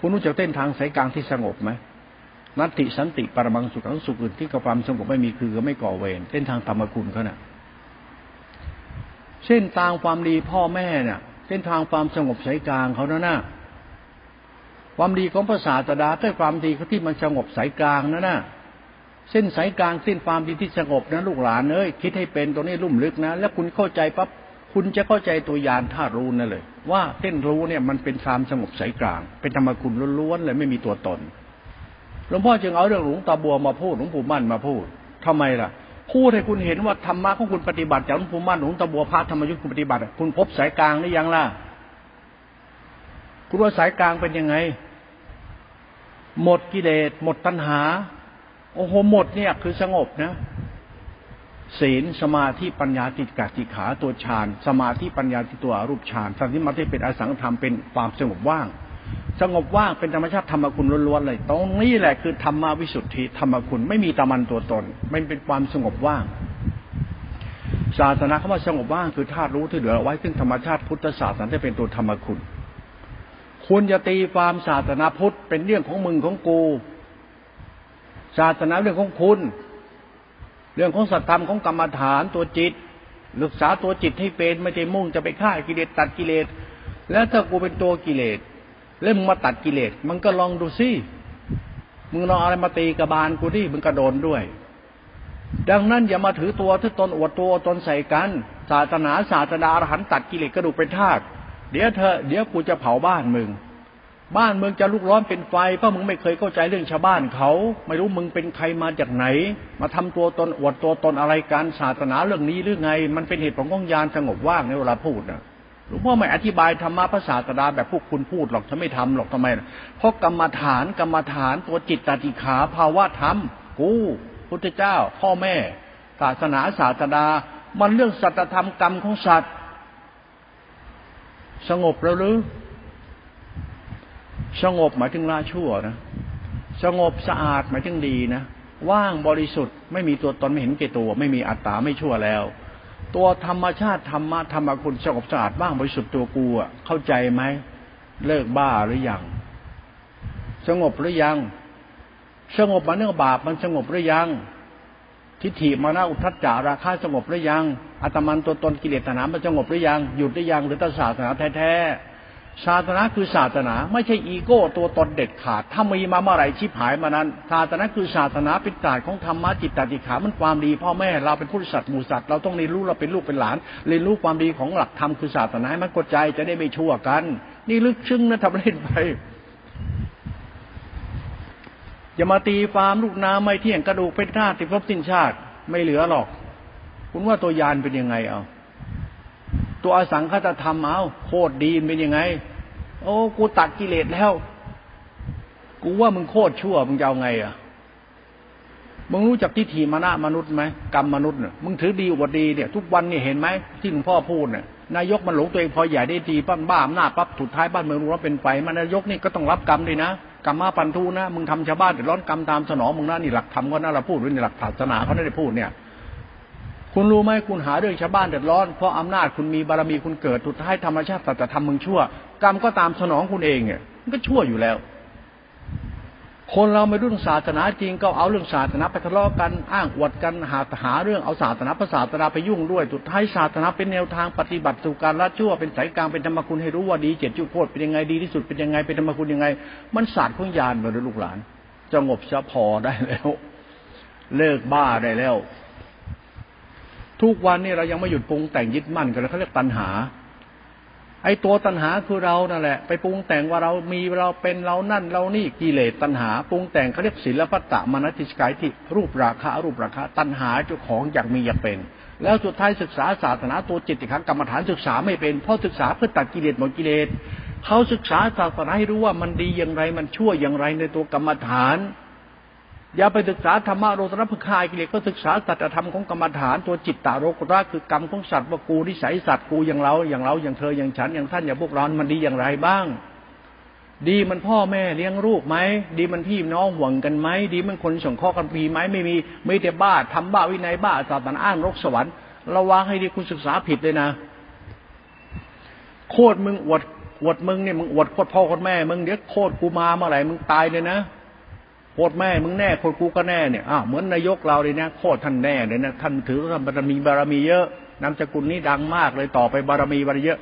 คุณรู้จักเต้นทางสายกลางที่สงบไหมนัตติสันติปรมังสุขังสุขอื่นที่กับความสงบไม่มีคือไม่ก่อเวรเส้นทางธรรมคุณเขาเนะ่ยเส้นทางความดีพ่อแม่เนี่ยเส้นทางความสงบสายกลางเขานะน่ะความดีของภาษาตดาด้วยความดีเขาที่มันสงบสายกลางนะน่ะเส้นสายกลางเส้นความดีที่สงบนะลูกหลานเอ้ยคิดให้เป็นตัวนี้ลุ่มลึกนะ แล้วคุณเข้าใจปั๊บ คุณจะเข้าใจตัวยานธาตุรู้นั่นเลย ว่าเส้นรู้เนี่ยมันเป็นความสงบสายกลาง เป็นธรรมคุณล้วนๆเลยไม่มีตัวตนหลวงพ่อจึงเอาเรื่องหลวงตาบัวมาพูดหลวงปู่มั่นมาพูดทำไมล่ะพูดให้คุณเห็นว่าธรรมะของคุณปฏิบัติจากหลวงปู่มั่นหลวงตาบัวพระธรรมยุทธคุณปฏิบัติ คุณพบสายกลางหรือยังล่ะคุณว่าสายกลางเป็นยังไง หมดกิเลสหมดตัณหา โอ้โหหมดเนี่ยคือสงบนะ ศีลสมาธิปัญญาติดกัติขาตัวฌานสมาธิปัญญาติตัวรูปฌานสัตยมาธิเป็นอสังธรรมเป็นความสงบว่าง สงบว่างเป็นธรรมชาติธรรมคุณล้วนๆเลย ตรงนี้แหละคือธรรมวิสุทธิธรรมคุณไม่มีตามันตัวตนมันเป็นความสงบว่าง ศาสนาคำว่าสงบว่างคือธาตุรู้ที่เหลือไว้ซึ่งธรรมชาติพุทธศาสนาจะเป็นตัวธรรมคุณคุณจะตีความศาสนาพุทธเป็นเรื่องของมึงของกู ศาสนาเรื่องของคุณ รื่องของสัตธรรมของกรรมฐานตัวจิตศึกษาตัวจิตให้เป็นไม่ใช่มุ่งจะไปฆ่ากิเลสตัดกิเลส แล้วถ้ากูเป็นตัวกิเลสแล้วมึงมาตัดกิเลสมันก็ลองดูสิมึงลองอะไรมาตีกระบาลกูดิมึงกระโดนด้วย ดังนั้นอย่ามาถือตัวที่ตนอวดตัวตนใส่กัน ศาสนาศาสดาอรหันตัดกิเลสกระดูกเป็นธาตุเดี๋ยวเธอเดี๋ยวกูจะเผาบ้านมึง บ้านเมืองจะลุกร้อนเป็นไฟ เพราะมึงไม่เคยเข้าใจเรื่องชาวบ้านเขา ไม่รู้มึงเป็นใครมาจากไหน มาทำตัวตนอวดตัวตนอะไรกันศาสนาเรื่องนี้หรือไง มันเป็นเหตุผลของยานสงบว่างในเวลาพูดนะหลวงพ่อไม่อธิบายธรรมะภาษาตดาแบบพวกคุณพูดหรอกถ้าไม่ทำหรอกทำไม เพราะกรรมฐานกรรมฐานตัวจิตตติขาภาวะธรรม กูพุทธเจ้า พ่อแม่ ศาสนาศาสดา มันเรื่องสัจธรรมกรรมของสัตว์ สงบแล้วหรือ สงบหมายถึงละชั่วนะสงบสะอาดหมายถึงดีนะว่างบริสุทธิ์ไม่มีตัวตนไม่เห็นแก่ตัว ไม่มีอัตตาไม่ชั่วแล้ว ตัวธรรมชาติธรรมะธรรมคุณสงบสะอาดว่างบริสุทธิ์ตัวกูอะเข้าใจไหมเลิกบ้าหรือยัง สงบหรือยัง สงบมาเนื่องบาปมันสงบหรือยัง ทิฏฐิมานะอุทัจจาราคาสงบหรือยังอัตมันตัวตนกิเลสตนามันสงบหรือยังหยุดหรือยังหรือตศาสนาแท้ ศาสนาคือศาสนา ไม่ใช่อีโก้ตัวตนเด็ดขาด ถ้ามีมาเมื่อไหร่ชิบหายมานั้น ศาสนาคือศาสนาเป็นศาสตร์ของธรรมะจิตตติขามันความดี พ่อแม่เราเป็นผู้สัตว์หมู่สัตว์เราต้องเรียนรู้เราเป็นลูกเป็นหลานเรียนรู้ความดีของหลักธรรมคือศาสนาให้มันกดใจจะได้ไม่ชั่วกัน นี่ลึกซึ้งนะทำเล่นไปอย่ามาตีฟาร์มลูกน้ำไม่เที่ยงกระดูกเป็นธาตุติดลบสิ้นชาติไม่เหลือหรอก คุณว่าตัวยานเป็นยังไงเอา ตัวอสังคตธรรมเอาโคตรดีเป็นยังไง โอ้กูตัดกิเลสแล้ว กูว่ามึงโคตรชั่วมึงจะเอาไงอะมึงรู้จักทิฏฐิมานะมนุษย์ไหมกรรมมนุษย์เนี่ยมึงถือดีอวดดีเนี่ย ทุกวันนี่เห็นไหมที่หลวงพ่อพูดเนี่ยนายกมันหลงตัวเองพอใหญ่ได้ดีปั้นบ้าอำนาจปั๊บสุดท้ายบ้านเมืองรู้ว่าเป็นไฟมันนายกนี่ก็ต้องรับกรรมด้วยนะกรรมมาปันทูนะมึงทำชาวบ้านเดือดร้อนกรรมตามสนองมึงนะนี่หลักธรรมก็น่าเราพูดด้วยในหลักศาสนาเขาไม่ได้พูดเนี่ย คุณรู้ไหมคุณหาเรื่องชาวบ้านเดือดร้อนเพราะอำนาจคุณมีบารมีคุณเกิดสุดท้ายธรรมชาติสัจธรรมมึงชั่ว กรรมก็ตามสนองคุณเองเนี่ยมันก็ชั่วอยู่แล้ว คนเราไม่รู้เรื่องศาสนาจริงก็เอาเรื่องศาสนาไปทะเลาะกันอ้างอวดกันหาหาเรื่องเอาศาสนาภาษาตนาไปยุ่งด้วยสุดท้ายศาสนาเป็นแนวทางปฏิบัติสู่การละชั่วเป็นสายกลางเป็นธรรมคุณให้รู้ว่าดีเจ็ดจุโคตรเป็นยังไงดีที่สุดเป็นยังไงเป็นธรรมคุณยังไง มันศาสตร์ของญาณเลยลูกหลานสงบสะพอได้แล้ว เลิกบ้าได้แล้ว ทุกวันนี้เรายังไม่หยุดปรุงแต่งยึดมั่นกันเลยเขาเรียกตัณหา ไอ้ตัวตัณหาคือเรานั่นแหละ ไปปรุงแต่งว่าเรามีเราเป็นเรานั่น เรานี่กิเลสตัณหาปรุงแต่งเขาเรียกศิลปตะมนติสกายที่รูปราคารูปราคาตัณหาเจ้าของอยากมีอยากเป็น แล้วสุดท้ายศึกษาศาสนาตัวจิตติขังกรรมฐานศึกษาไม่เป็นเพราะศึกษาเพื่อตัดกิเลสหมดกิเลสเขาศึกษาศาสนาให้รู้ว่ามันดีอย่างไรมันชั่วอย่างไรในตัวกรรมฐาน อย่าไปศึกษาธรรมะโรตรพคายกิเลสก็ศึกษาสัจธรรมของกรรมฐานตัวจิตตารกระคือกรรมของสัตว์ว่ากูนิสัยสัตว์กูอย่างเราอย่างเราอย่างเธออย่างฉันอย่างท่านอย่างพวกเรา มันดีอย่างไรบ้าง ดีมันพ่อแม่เลี้ยงลูกไหมดีมันพี่น้องห่วงกันไหมดีมันคนส่งข้อกันพีไหมไม่มีไม่แต่บ้าทำบ้าวินัยบ้าศาสนาอ้างรกสวรรค์ระวังให้ดีคุณศึกษาผิดเลยนะ โคตรมึงอวดอวดมึงเนี่ยมึงอวดโคตรพ่อโคตรแม่มึงเดี๋ยวโคตรกูมาเมื่อไหร่มึงตายเลยนะ โคตรแม่มึงแน่โคตรกูก็แน่เนี่ยอ้าวเหมือนนายกเราเลยนะโคตรท่านแน่เลยนะท่านถือว่าบารมีบารมีเยอะนามสกุลนี้ดังมากเลยต่อไปบารมีบารมีเยอะ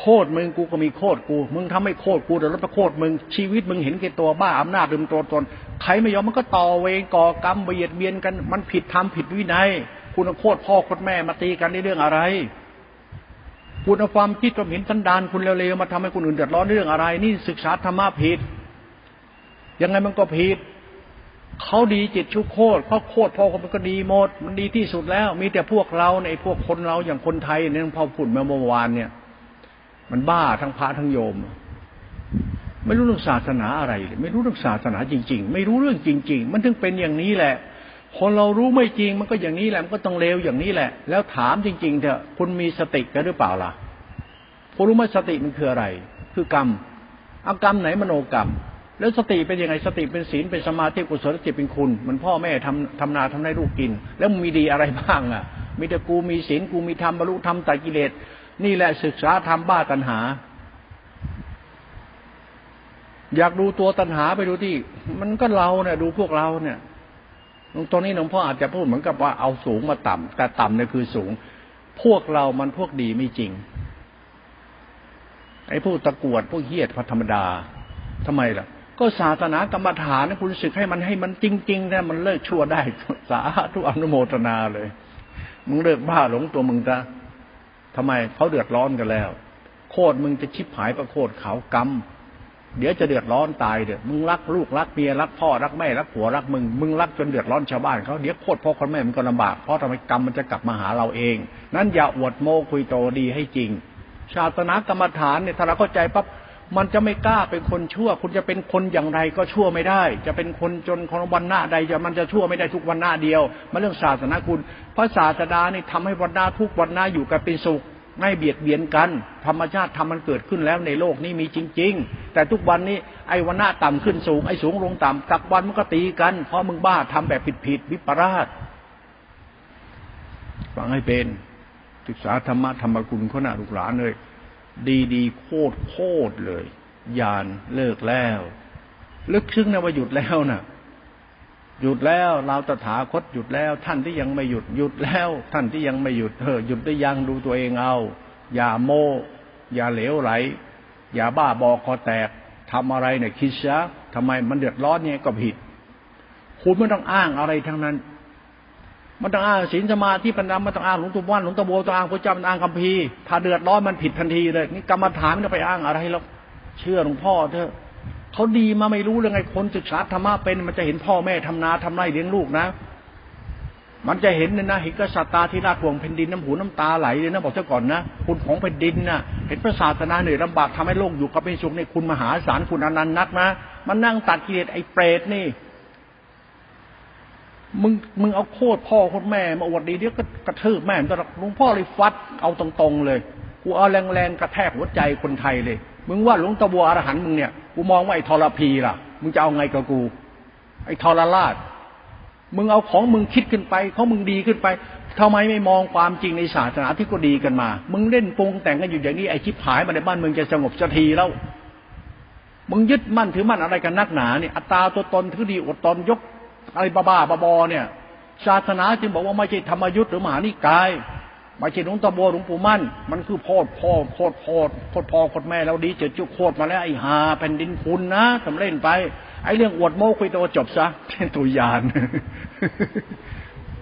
โคตรมึงกูก็มีโคตรกู มึงทำให้โคตรกูแต่ลดโคตรมึงชีวิตมึงเห็นแก่ตัวบ้าอำนาจลืมตัวตนใครไม่ยอมมันก็ต่อเวงก่อกรรมเบียดเบียนกันมันผิดทำผิดวินัย คุณโคตรพ่อโคตรแม่มาตีกันในเรื่องอะไร คุณเอาความคิดความเห็นสันดานคุณเร็วๆมาทำให้คนอื่นเดือดร้อนเรื่องอะไร นี่ศึกษาธรรมะผิดยังไงมันก็ผิด เขาดีจิตชุกโคตรเขาโคตรพอมันก็ดีหมด มันดีที่สุดแล้ว มีแต่พวกเราในพวกคนเราอย่างคนไทยเนี่ยพ่อพูดเมื่อวานเนี่ย มันบ้าทั้งพระทั้งโยม ไม่รู้เรื่องศาสนาอะไรเลยไม่รู้เรื่องศาสนาจริง ๆ ไม่รู้เรื่องจริง ๆ มันถึงเป็นอย่างนี้แหละ คนเรารู้ไม่จริงมันก็อย่างนี้แหละมันก็ต้องเลวอย่างนี้แหละ แล้วถามจริง ๆเถอะคุณมีสติกันหรือเปล่าล่ะคุณรู้ไหมสติมันคืออะไร คือกรรมเอากรรมไหนมโนกรรม แล้วสติเป็นยังไงสติเป็นศีลเป็นสมาธิกุศลจิตเป็นคุณมันพ่อแม่ทำทำนาทำให้ลูกกิน แล้วมีดีอะไรบ้างอะ มีแต่กูมีศีลกูมีธรรมบรรลุธรรมตัดกิเลสนี่แหละศึกษาธรรมบ้าตัณหา อยากดูตัวตัณหาไปดูที่ มันก็เราเนี่ยดูพวกเราเนี่ยตรงนี้หลวงพ่ออาจจะพูดเหมือนกับว่าเอาสูงมาต่ำแต่ต่ำเนี่ยคือสูง พวกเรามันพวกดีไม่จริง ไอ้พวกตะกวดพวกเฮียดพธรรมดาทำไมล่ะ ก็ศาสนากรรมฐานคุณศึกให้มันให้มันจริงๆแต่มันเลิกชั่วได้สาธุอนุโมทนาเลย มึงเลิกบ้าหลงตัวมึงจะทำไมเขาเดือดร้อนกันแล้ว โคตรมึงจะชิบหายประโคตรเขากรรมเดี๋ยวจะเดือดร้อนตายเด้อมึงรักลูกรักเมียรักพ่อรักแม่รักผัวรักมึงมึงรักจนเดือดร้อนชาวบ้านเขาเดี๋ยวโคตรพ่อคนแม่มันก็ลำบากเพราะทำไมกรรมมันจะกลับมาหาเราเอง นั้นอย่าอวดโมคุยโตดีให้จริง ชาตนากรรมฐานเนี่ยถ้าเราเข้าใจปั๊บ มันจะไม่กล้าเป็นคนชั่ว คุณจะเป็นคนอย่างไรก็ชั่วไม่ได้ จะเป็นคนจนคนวันหน้าใดจะมันจะชั่วไม่ได้ทุกวันหน้าเดียวมันเรื่องศาสนาคุณพระศาสดานี่ทำให้วันหน้าทุกวันหน้าอยู่กันเป็นสุขไม่เบียดเบียนกัน ธรรมชาติทำมันเกิดขึ้นแล้วในโลกนี้มีจริง ๆ แต่ทุกวันนี้ไอ้วันหน้าต่ำขึ้นสูงไอ้สูงลงต่ำสักวันมันก็ตีกัน เพราะมึงบ้าทำแบบผิดผิดวิปราชฟังให้เป็นศึกษาธรรมะธรรมกุลเขาหน้าลูกหลานเลย ดีดีโคตรโคตรเลยยานเลิกแล้ว ลึกซึ้งนะว่าหยุดแล้วนะ่ะหยุดแล้วเราตถาคตหยุดแล้ว ท่านที่ยังไม่หยุดหยุดแล้ว ท่านที่ยังไม่หยุดเออหยุดได้ยังดูตัวเองเอา อย่าโมอย่าเหลวไหล อย่าบ้าบอคอแตกทำอะไรเนี่ยคิดซะทำไมมันเดือดร้อนเนี่ยก็ผิด คุณไม่ต้องอ้างอะไรทั้งนั้น มันต้องอ้างศีลสมาธิปัญญามันต้องอ้างหลวงตาว่านหลวงตาโบต้องอ้างพระเจ้ามันอ้างคัมภีถ้าเดือดร้อนมันผิดทันทีเลยนี่กรรมฐานไม่ต้องไปอ้างอะไรหรอกเชื่อหลวงพ่อเถอะเขาดีมาไม่รู้เรื่องไงคนศึกษาธรรมะเป็นมันจะเห็นพ่อแม่ทำนาทำไรเลี้ยงลูกนะ มันจะเห็นเนี่ยนะเห็นกษัตริย์ตาที่ราชวงแผ่นดินน้ำหูน้ำตาไหลเลยนะบอกเจ้าก่อนนะคุณของแผ่นดินนะ่ะเห็นพระศาสนาเหนื่อยลำบากทำให้โลกอยู่กับเป็นสุขในคุณมหาศาลคุณอนันต์นักนะมันนั่งตัดกิเลสไอ้เปรตนี่ มึงมึงเอาโคตรพ่อโคตรแม่มาอวดดีเดี๋ยวก็กระทืบแม่ตลอดหลวงพ่อเลยฟัดเอาตรงๆเลยกูเอาแรงๆกระแทกหัวใจคนไทยเลย มึงว่าหลวงตาบัวอรหันมึงเนี่ยกูมองว่าไอ้ทรพีล่ะ มึงจะเอาไงกับกู ไอ้ทรราช มึงเอาของมึงคิดขึ้นไปเขามึงดีขึ้นไปทำไมไม่มองความจริงในศาสนาที่ก็ดีกันมา มึงเล่นปรุงแต่งกันอยู่อย่างนี้ไอ้ชิบหายมาในบ้านมึงจะสงบสักทีแล้ว มึงยึดมั่นถือมั่นอะไรกันนักหนาเนี่ยอัตตาตัวตนถือดีอดตนยก อะไรบ้าๆบอๆเนี่ย ศาสนาจึงบอกว่าไม่ใช่ธรรมยุทธ์หรือมหานิกายไม่ใช่หลวงตาโบหลวงปู่มั่น มันคือโพดพ่อโพดโพดโพดพ่อโคดแม่เราดีเจอจุโคดมาแล้วไอ้หาแผ่นดินคุณนะทำเล่นไป ไอ้เรื่องอวดโม้คุยโตจบซะเป็นตัวยาน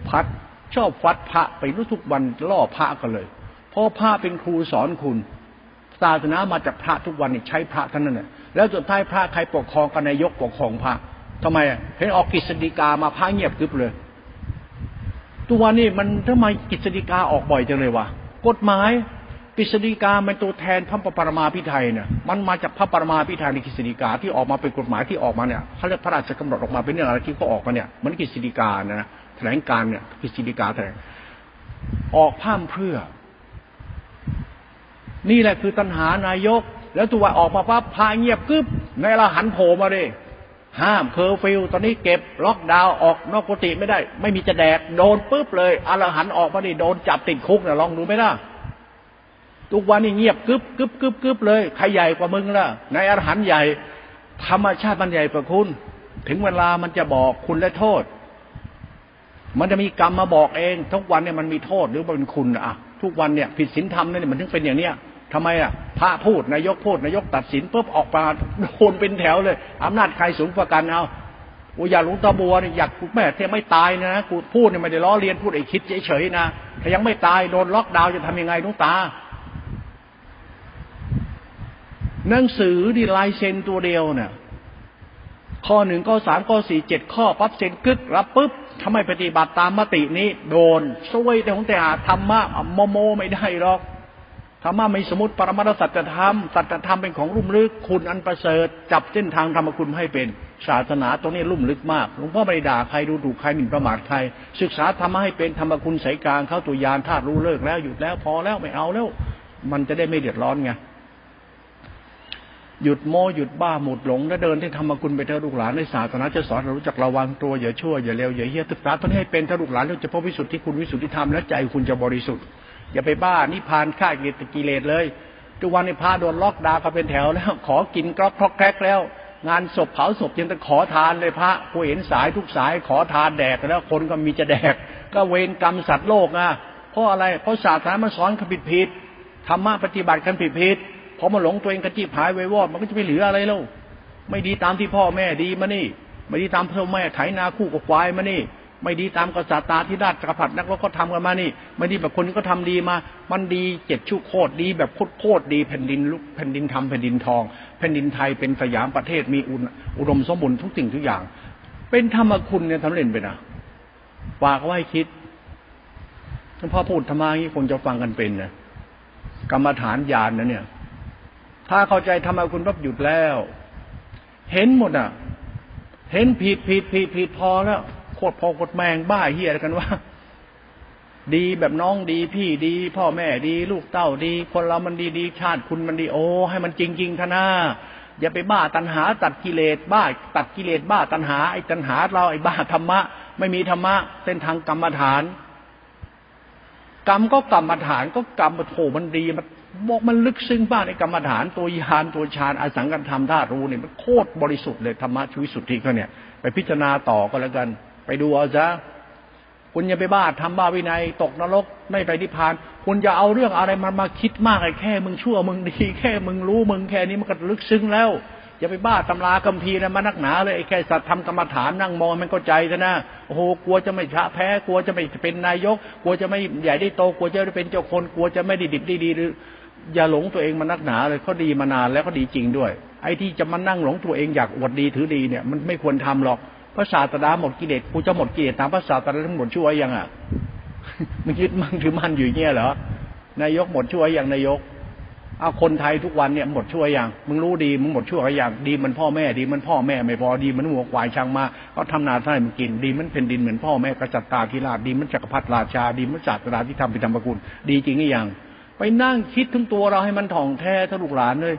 พัดชอบฟัดพระไปรู้ทุกวันล่อพระกันเลยเพราะพระเป็นครูสอนคุณ ศาสนามาจากพระทุกวันนี่ใช้พระท่านนั่นแหละแล้วสุดท้ายพระใครปกครองกันนายกปกครองพระ ทำไมเห็นออกกิจสิกามาพระเงียบกึบเลย ตัวนี้มันทำไมกฤษฎีกาออกบ่อยจังเลยวะกฎหมายกฤษฎีกามันตัวแทนพระปรมาพิไทยเนี่ยมันมาจากพระปรมาพิไทยในกฤษฎีกาที่ออกมาเป็นกฎหมายที่ออกมาเนี่ยเขาเรียกพระราชกำหนดออกมาเป็นเรื่องอะไรที่เขาออกมาเนี่ยมันกฤษฎีกานะแถลงการเนี่ยกฤษฎีกาแถลงออกพร่ำเพรื่อ นี่แหละคือตัณหานายก แล้วตัวออกมาปั๊บพาเงียบกึบไอ้อรหันโผล่มาเลย ห้ามเคอร์ฟิวตอนนี้เก็บล็อกดาวน์ออกนอกกุฏิไม่ได้ ไม่มีจะแดกโดนปุ๊บเลยอรหันออกมาดิโดนจับติดคุกเนี่ยลองดูไหมล่ะทุกวันนี้เงียบกึบกึบกึบกึบเลยใครใหญ่กว่ามึงล่ะไอ้อรหันใหญ่ ธรรมชาติมันใหญ่กว่าคุณ ถึงเวลามันจะบอกคุณและโทษ มันจะมีกรรมมาบอกเอง ทุกวันเนี่ยมันมีโทษหรือเป็นคุณอะ ทุกวันเนี่ยผิดศีลธรรมเนี่ยมันถึงเป็นอย่างเนี้ย ทำไมอะพระพูดนายกพูดนายกตัดสินปุ๊บออกมาโดนเป็นแถวเลยอำนาจใครสูงกว่ากันเอาอ้ยาหลวงตาบัวเนี่ยอยากแม่เท่ไม่ตายนะกูพูดเนี่ยไม่ได้ล้อเลียนพูดไอ้คิดเฉยๆนะถ้ายังไม่ตายโดนล็อกดาวน์จะทำยังไงลุงตา หนังสือที่ลายเซ็นตัวเดียวเนี่ยข้อหนึ่งข้อสามข้อสี่เจ็ดข้อปั๊บเซ็นกึกรับปุ๊บทำไมปฏิบัติตามมตินี้ โดนซวยแต่ของแต่ธรรมะโมโมไม่ได้หรอก ธรรมะไม่สมมติปรมาสัจธรรมสัจธรรมเป็นของลุ่มลึกคุณอันประเสริฐจับเส้นทางธรรมคุณให้เป็นศาสนาตรงนี้ลุ่มลึกมากหลวงพ่อไม่ได้ด่าใครดูถูกใครหมิ่นประมาทใคร ศึกษาธรรมะให้เป็นธรรมคุณสายกลางเข้าตัวยานธาตุรู้เลิกแล้วหยุดแล้วพอแล้วไม่เอาแล้ว มันจะได้ไม่เดือดร้อนไงหยุดโมหยุดบ้าหมดหลง แล้วเดินที่ธรรมคุณไปเถอะลูกหลานในศาสนาจะสอนเรารู้จักระวังตัวอย่าชั่วอย่าเลวอย่าเฮี้ยศึกษาตอนนี้ให้เป็นถ้าลูกหลานเราจะพบวิสุทธิคุณวิสุทธิธรรมและใจคุณจะบริสุทธิ์ อย่าไปบ้านิพานฆ่ากิเลสเลย ทุกวันในพระโดนล็อกดาวก็เป็นแถวแล้ว ขอกินกรอกครอกแคกแล้ว งานศพเผาศพยังจะขอทานเลยพระกูเห็นสายทุกสายขอทานแดกแล้ว คนก็มีจะแดก ก็เวรกรรมสัตว์โลกอะเพราะอะไรเพราะศาสนามาสอนขผิดผิดธรรมะปฏิบัติกันผิดผิดพอมาหลงตัวเองกระจิบหายไว้วอดมันก็จะไม่เหลืออะไรแล้วไม่ดีตามที่พ่อแม่ดีมานี่ ไม่ดีตามพ่อแม่ไถนาคู่กับควายมานี่ ไม่ดีตามกษัตริย์ตาที่ราชจักรพรรดินักว่าก็ทำกันมานี่ ไม่ดีแบบคนก็ทำดีมา มันดีเจ็ดชุกโคตรดีแบบโคตรโคตรดีแผ่นดินลุกแผ่นดินทำแผ่นดินทอง แผ่นดินไทยเป็นสยามประเทศมีอุดมสมบูรณ์ทุกสิ่งทุกอย่าง เป็นธรรมคุณเนี่ยทำเล่นไปนะฝากไว้คิดถ้าพ่อพูดธรรมางี้คงจะฟังกันเป็นนะกรรมฐานญาณนะเนี่ย ถ้าเข้าใจธรรมคุณปั๊บหยุดแล้ว เห็นหมดอะ เห็นผิดผิดผิดผิดพอแล้ว ตรพอกดแมงบ้าเฮียอะไรกันว่า ดีแบบน้องดี พี่ดี พ่อแม่ดี ลูกเต้าดี คนเรามันดีดีชาติคุณมันดีโอ้ให้มันจริงจริงท่านาอย่าไปบ้าตัณหาตัดกิเลสบ้า ตัดกิเลสบ้าตัณหาไอ้ตัณหาเราไอ้บ้าธรรมะ ไม่มีธรรมะเส้นทางกรรมฐาน กรรมก็กรรมฐานก็กรรมโถมันดีมันบอกมันลึกซึ้งบ้างในกรรมฐานตัวยานตัวฌานอสังกัธรรมธาตุรู้เนี่ยมันโคตรบริสุทธิ์เลยธรรมะชีวิตสุทธิเขาเนี่ย ไปพิจารณาต่อก็แล้วกัน ไปดูเอาซะคุณอย่าไปบ้าทำบ้าวินัย ตกนรกไม่ไปนิพพาน คุณจะเอาเรื่องอะไรมามาคิดมากไอ้แค่ มึงชั่วมึงดี แค่มึงรู้มึงแค่นี้มันก็ลึกซึ้งแล้ว อย่าไปบ้าตำราคัมภีร์นะมานักหนาเลยไอ้แค่สัตว์ทำกรรมฐานนั่งมองมันก็ใจซะนะโอ้โหกลัวจะไม่ชะแพ้กลัวจะไม่เป็นนายก กลัวจะไม่ใหญ่ได้โตกลัวจะได้เป็นเจ้าคนกลัวจะไม่ดีดิบดีดีหรืออย่าหลงตัวเองมานักหนาเลยเขาดีมานานแล้วก็ดีจริงด้วย ไอ้ที่จะมานั่งหลงตัวเองอยากอวดดีถือดีเนี่ย มันไม่ควรทำหรอก พระศาสดาหมดกิเลสกูจะหมดกิเลสตามพระศาสดาทั้งหมดช่วยยังอะมันยึดมั่นถือมั่นอยู่เงี้ยเหรอนายกหมดช่วยยังนายกเอาคนไทยทุกวันเนี่ยหมดช่วยยังมึงรู้ดีมึงหมดช่วยยังดีมันพ่อแม่ดีมันพ่อแม่ไม่พอดีมันหัวควายช่างมาเขาทำนาให้มันกินดีมันเป็นดินเหมือนพ่อแม่กษัตริย์ตาธิราชดีมันจักรพรรดิราชาดีมันศาสดาที่ทำเป็นธรรมกุลดีจริงหรือยังไปนั่งคิดถึงตัวเราให้มันถ่องแท้ทะลุหลานเลย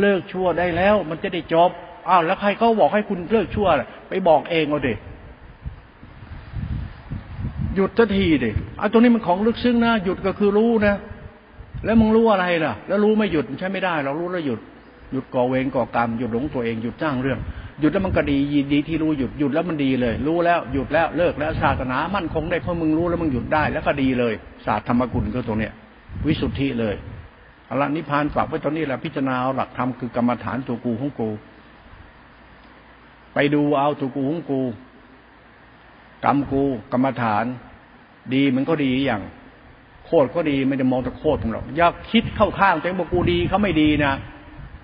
เลิกชั่วได้แล้ว มันจะได้จบ อ้าวแล้วใครเขาบอกให้คุณเลิกชั่วไปบอกเองเอาเดิหยุดสักทีเดิไอ้ตรงนี้มันของลึกซึ้งนะหยุดก็คือรู้นะแล้วมึงรู้อะไรล่ะ แล้วรู้ไม่หยุดใช่ไม่ได้ เรารู้แล้วหยุดหยุดก่อเวรก่อกรรมหยุดหลงตัวเองหยุดจ้างเรื่อง หยุดแล้วมันก็ดีดีที่รู้หยุดหยุดแล้วมันดีเลย รู้แล้วหยุดแล้วเลิกแล้วศาสนามั่นคงได้เพราะมึงรู้แล้วมึงหยุดได้แล้วก็ดีเลยศาสตร์ธรรมกุลก็ตรงเนี้ย วิสุทธิเลยอรนิพพานฝากไว้ตอนนี้แหละพิจารณาหลักธรรมคือกรรมฐานตัวกูของกู ไปดูเอาตัวกูของกู กรรมกู กรรมฐาน ดีมันก็ดีอย่าง โคตรก็ดีไม่ได้มองแต่โคตรตรงหรอกอย่าคิดเข้าข้างตัวเองบอกกูดีเขาไม่ดีนะ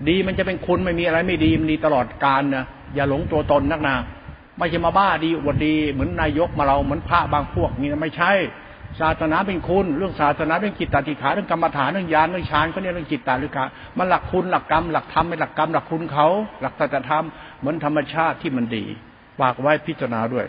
ดีมันจะเป็นคุณไม่มีอะไรไม่ดีมันดีตลอดกาลนะอย่าหลงตัวตนนักนาไม่ใช่มาบ้าดีอวดดี เหมือนนายกมาเราเหมือนพระบางพวกนี่ไม่ใช่ ศาสนาเป็นคุณ เรื่องศาสนาเรื่องจิตตติขาเรื่องกรรมฐานเรื่องญาณเรื่องฌานก็เนี่ยเรื่องจิตตาลิขามันหลักคุณหลักกรรมหลักธรรมเป็นหลักกรรมหลักคุณเขาหลักสัจธรรมเหมือนธรรมชาติที่มันดีฝากไว้พิจารณาด้วย